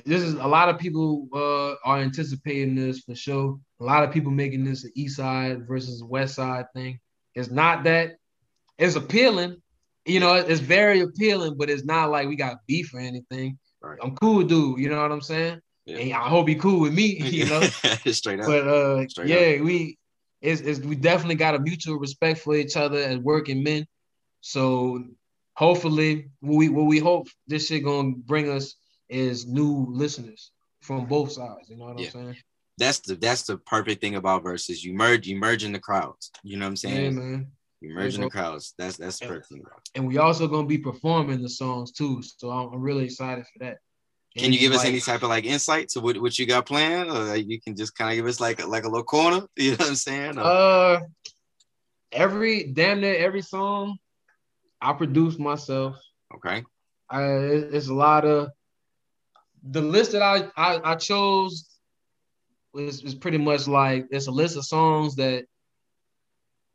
this is a lot of people uh, are anticipating this for sure. A lot of people making this an East Side versus West Side thing. It's not that it's appealing. You know, it's very appealing, but it's not like we got beef or anything. Right. I'm cool, dude. You know what I'm saying? Yeah. And I hope he cool with me. You know, Straight up. but uh, Straight yeah, we it's, it's we definitely got a mutual respect for each other as working men. So hopefully, what we what we hope this shit gonna bring us is new listeners from both sides. You know what Yeah. I'm saying? that's the that's the perfect thing about verses. You merge, you merge in the crowds. You know what I'm saying? Yeah, man. you merge in the crowds. That's that's the perfect thing. And we also gonna be performing the songs too. So I'm, I'm really excited for that. Can And you give us any type of like insight to what, what you got planned? Or you can just kind of give us like a, like a little corner. You know what I'm saying? Or- Uh, every damn near every song I produce myself. okay. I, it's a lot of the list that I I, I chose was, is pretty much like it's a list of songs that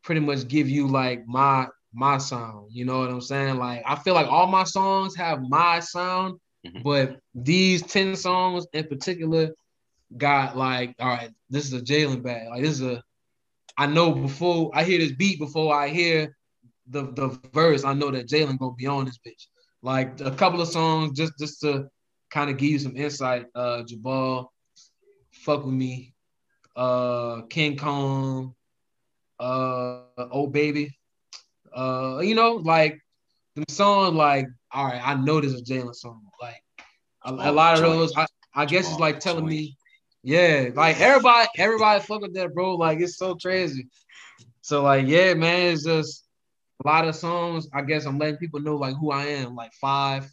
pretty much give you like my my sound. You know what I'm saying? Like I feel like all my songs have my sound, Mhm. but these 10 songs in particular got like, all right, this is a Jalen bag. Like this is a I know before I hear this beat before I hear the the verse, I know that Jalen gonna be on this bitch. Like a couple of songs just just to kind of give you some insight. Uh Jabal, fuck with me, uh King Kong, uh Oh Baby. Uh, you know, like the song, like, all right, I know this is a Jalen song. Like a, a lot of those, I, I guess it's like telling me, yeah, like everybody, everybody fuck with that, bro. Like it's so crazy. So like, yeah, man, it's just a lot of songs. I guess I'm letting people know like who I am. Like five,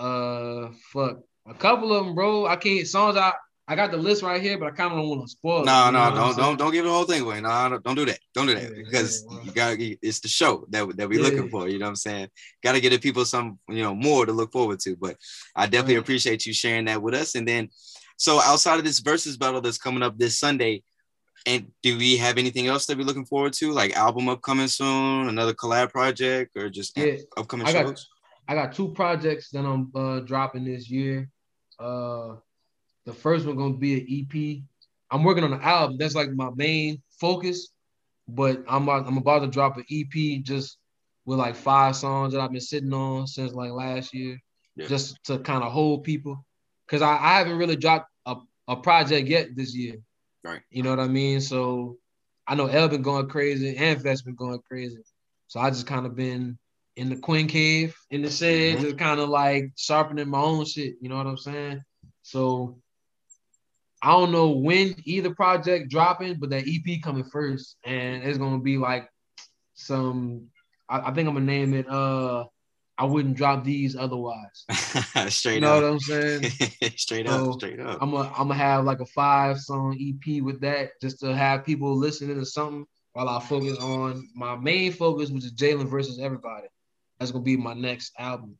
uh, fuck, a couple of them, bro. I can't songs. I I got the list right here, but I kind of don't want to spoil. it, No, no, don't don't don't give the whole thing away. No, don't, don't do that. Don't do that Yeah, because yeah, well. you got to it's the show that that we're Yeah. looking for. You know what I'm saying? Got to get the people some you know more to look forward to. But I definitely appreciate you sharing that with us. And then, so outside of this versus battle that's coming up this Sunday, and do we have anything else that we're looking forward to? Like album upcoming soon, another collab project, or just Yeah, upcoming I got- shows? I got two projects that I'm uh, dropping this year. Uh, the first one gonna be an EP. I'm working on an album. That's like my main focus, but I'm about, I'm about to drop an EP just with like five songs that I've been sitting on since like last year, Yeah. just to kind of hold people. Cause I, I haven't really dropped a, a project yet this year. Right. You know what I mean? So I know El been going crazy and Vest been going crazy. So I just kind of been in the Queen Cave in the shed, Mhm. just kind of like sharpening my own shit. You know what I'm saying? So I don't know when either project dropping, but that EP coming first, and it's gonna be like some. I, I think I'm gonna name it. Uh, I wouldn't drop these otherwise. straight You know what up, I'm saying? straight So, up, straight up. I'm gonna I'm gonna have like a five song EP with that, just to have people listening to something while I focus on my main focus, which is Jalen versus everybody. That's gonna be my next album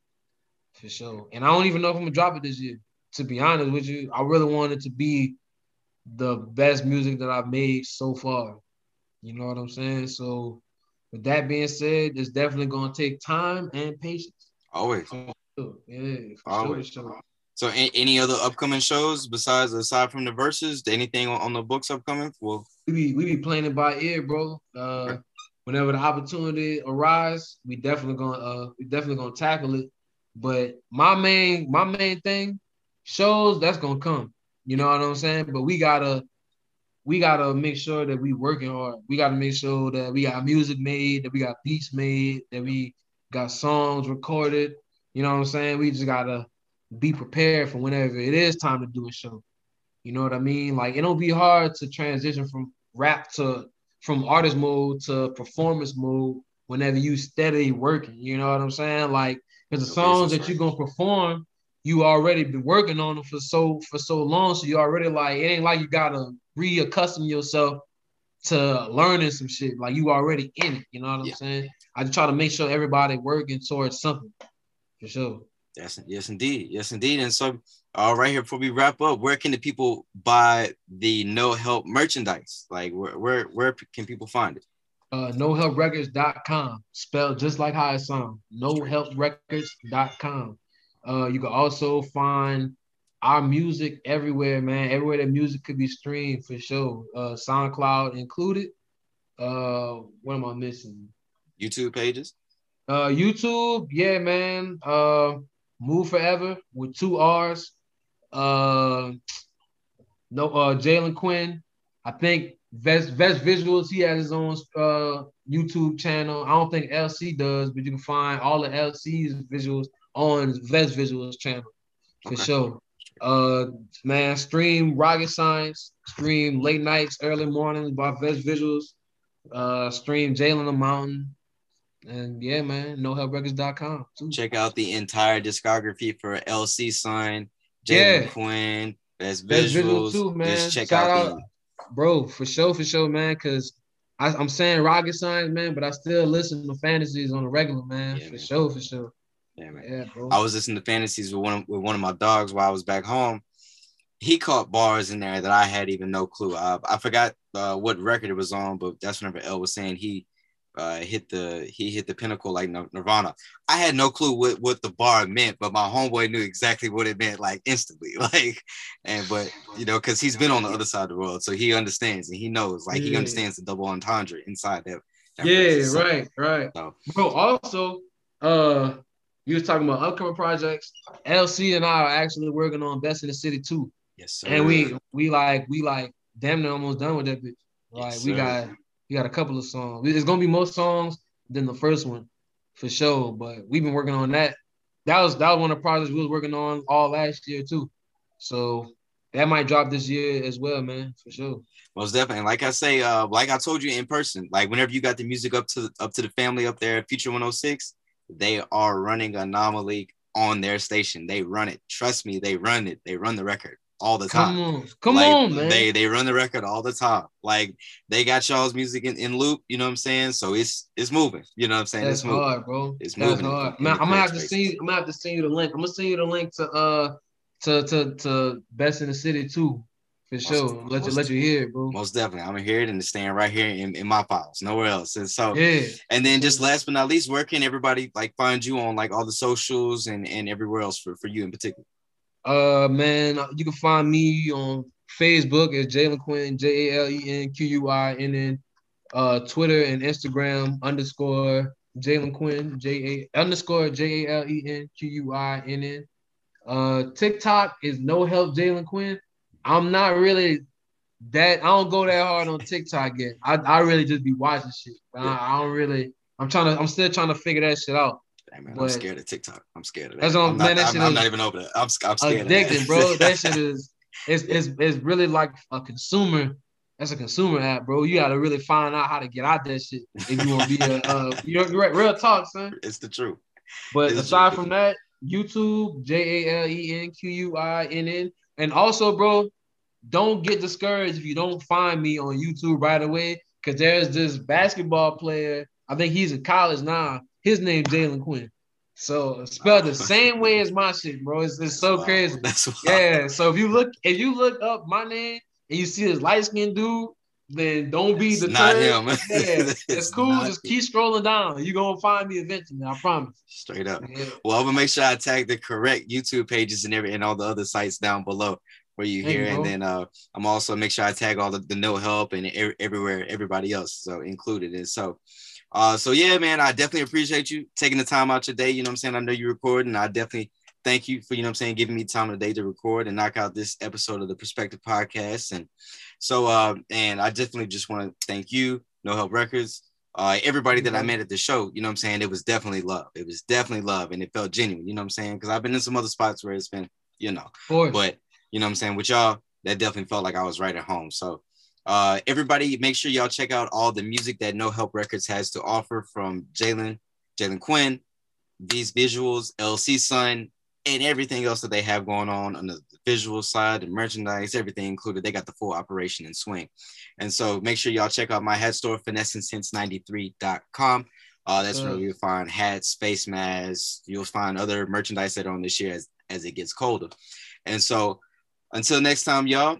for sure. And I don't even know if I'm gonna drop it this year. To be honest with you, I really want it to be the best music that I've made so far. You know what I'm saying? So, with that being said, it's definitely gonna take time and patience. Always. Yeah, for Always. sure. sure. So, any other upcoming shows besides aside from the verses? Anything on, on the books upcoming? Well, we be we be playing it by ear, bro. Uh, whenever the opportunity arises, we definitely gonna uh we definitely gonna tackle it. But my main my main thing, shows that's gonna come. You know what I'm saying? But we gotta we gotta make sure that we working hard. We gotta make sure that we got music made, that we got beats made, that we got songs recorded. You know what I'm saying? We just gotta be prepared for whenever it is time to do a show. You know what I mean? Like it don't be hard to transition from rap to from artist mode to performance mode whenever you steady working. You know what I'm saying? Like because the songs that you're gonna perform, you already been working on them for so for so long. So you already like it ain't like you gotta reaccustom yourself to learning some shit. Like you already in it. You know what I'm Yeah. saying? I just try to make sure everybody working towards something for sure. Yes, yes, indeed, yes, indeed. And so, uh, right here before we wrap up, where can the people buy the No Help merchandise? Like, where where where can people find it? Uh, nohelprecords.com, spelled just like how it sounds. Nohelprecords.com. Uh, you can also find our music everywhere, man. Everywhere that music could be streamed for sure. Uh, SoundCloud included. Uh, what am I missing? YouTube pages. Uh, YouTube, yeah, man. Uh, Move Forever with two R's. Uh, no, uh, Jalen Quinn. I think Vest Vest Visuals. He has his own uh YouTube channel. I don't think LC does, but you can find all the LC's visuals on Vest Visuals channel for Okay. sure. Uh, man, stream Rocket Science. Stream late nights, early mornings by Vest Visuals. Uh, stream Jalen the Mountain. And yeah, man, nohelprecords.com too. Check out the entire discography for LC Sun, Jalen Yeah. Quinn, Best Best Visuals. Visuals too, man. Just check Shout out, out- Bro, for sure, for sure, man. Cause I, I'm saying rocket science, man, but I still listen to fantasies on the regular, man. Yeah, for man. sure, for sure. yeah, man. Yeah, bro. I was listening to fantasies with one of, with one of my dogs while I was back home. He caught bars in there that I had even no clue. I, I forgot uh, what record it was on, but that's whenever L was saying he uh, hit the he hit the pinnacle like Nirvana. I had no clue what what the bar meant, but my homeboy knew exactly what it meant like instantly. Like, and but you know, because he's been on the other side of the world, so he understands and he knows. Like he understands the double entendre inside that. that yeah. So, right, right. So- Bro, also, uh, you was talking about upcoming projects. LC and I are actually working on Best in the City too. Yes, sir. And we we like we like damn near almost done with that bitch. Like Yes, we got we got a couple of songs. It's gonna be more songs than the first one for sure. But we've been working on that. That was that was one of the projects we was working on all last year too. So that might drop this year as well, man, for sure. Most definitely. Like I say, uh, like I told you in person, like whenever you got the music up to up to the family up there, at Future 106, they are running Anomaly on their station. They run it. Trust me, they run it. They run the record all the time. Come on, come Like, on, man. They they run the record all the time. Like they got y'all's music in, in loop, you know what I'm saying? So it's it's moving. You know what I'm saying? That's it's moving. hard, bro. It's That's moving hard. in Man, the I'm gonna have correct to send you. I'm gonna have to send you the link. I'm gonna send you the link to uh to to to Best in the City too, for sure. Let you let you hear it, bro. Most definitely. I'm gonna hear it and it's staying right here in, in my files, nowhere else. And so Yeah. And then just last but not least, where can everybody like find you on like all the socials and, and everywhere else for, for you in particular? Uh, man, you can find me on Facebook as Jalen Quinn, J A L E N Q U I N N. Uh, Twitter and Instagram underscore Jalen Quinn, J A underscore J A L E N Q U I N N. Uh, TikTok is no help Jalen Quinn. I'm not really that. I don't go that hard on TikTok yet. I, I really just be watching shit. I, I don't really. I'm trying to. I'm still trying to figure that shit out. Hey, man, I'm scared of TikTok. I'm scared of that. That's what I'm- not, man, that I'm, I'm not even over there. I'm, I'm scared addicting, of that. bro. That shit is it's, it's it's really like a consumer. That's a consumer app, bro. You gotta really find out how to get out that shit if you want to be a uh, you're, you're right, real talk, son. it's the truth. But It's aside from that, YouTube, J A L E N Q U I N N, and also, bro, don't get discouraged if you don't find me on YouTube right away, because there's this basketball player. I think he's in college now. His name Jalen Quinn. So spelled the same way as my shit, bro. It's, it's so Wow. crazy. Yeah. So if you look, if you look up my name and you see this light skinned dude, then don't be the not him. Yeah, it's, It's cool. Just him. keep scrolling down. You're gonna find me eventually. I promise. Straight up. Yeah. Well, I'm gonna make sure I tag the correct YouTube pages and every and all the other sites down below for you Thank here. you, and then uh, I'm also make sure I tag all the, the no help and everywhere everybody else so included. And so, uh, so yeah, man, I definitely appreciate you taking the time out your day. You know what I'm saying? I know you're recording. I definitely thank you for you know what I'm saying giving me time of the day to record and knock out this episode of the Perspective Podcast. And so, uh, and I definitely just want to thank you, No Help Records, uh, everybody that I met at the show. You know what I'm saying? It was definitely love. It was definitely love, and it felt genuine. You know what I'm saying? Because I've been in some other spots where it's been, you know, but you know what I'm saying with y'all, that definitely felt like I was right at home. So. Uh, everybody, make sure y'all check out all the music that No Help Records has to offer from Jalen, Jalen Quinn, these visuals, LC Sun, and everything else that they have going on on the visual side, the merchandise, everything included. They got the full operation in swing. And so make sure y'all check out my hat store, finessinsince93.com. Uh, that's where you'll find hats, face masks. You'll find other merchandise that are on this year as, as it gets colder. And so until next time, y'all,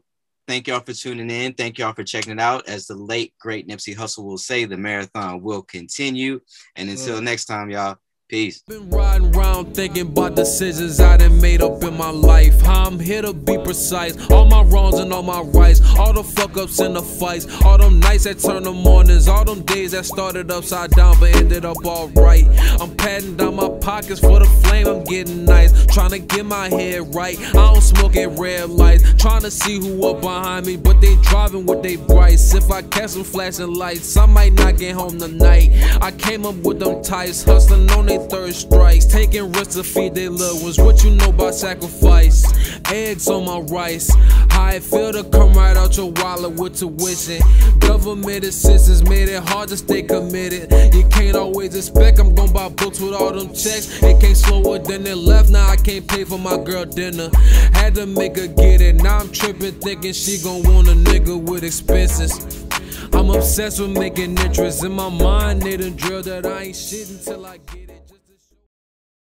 thank y'all for tuning in. Thank y'all for checking it out. As the late, great Nipsey Hussle will say, the marathon will continue. And until mm. next time, y'all, Peace. Been riding around thinking about decisions I done made up in my life. How I'm here to be precise. All my wrongs and all my rights. All the fuck ups and the fights. All them nights that turn to mornings. All them days that started upside down but ended up alright. I'm patting down my pockets for the flame. I'm getting nice. Trying to get my head right. I don't smoke at red lights. Trying to see who up behind me. But they driving with they brights. If I catch them flashing lights, I might not get home tonight. I came up with them ties. Hustling on they third strikes, taking risks to feed their loved ones. What you know about sacrifice? Eggs on my rice. How it feel to come right out your wallet with tuition. Government assistance made it hard to stay committed. You can't always expect I'm gonna buy books with all them checks. It can't slower than it left. Now I can't pay for my girl dinner. Had to make her get it. Now I'm tripping, thinking she gon' want a nigga with expenses. I'm obsessed with making interest in my mind. They done drill that I ain't shit until I get it.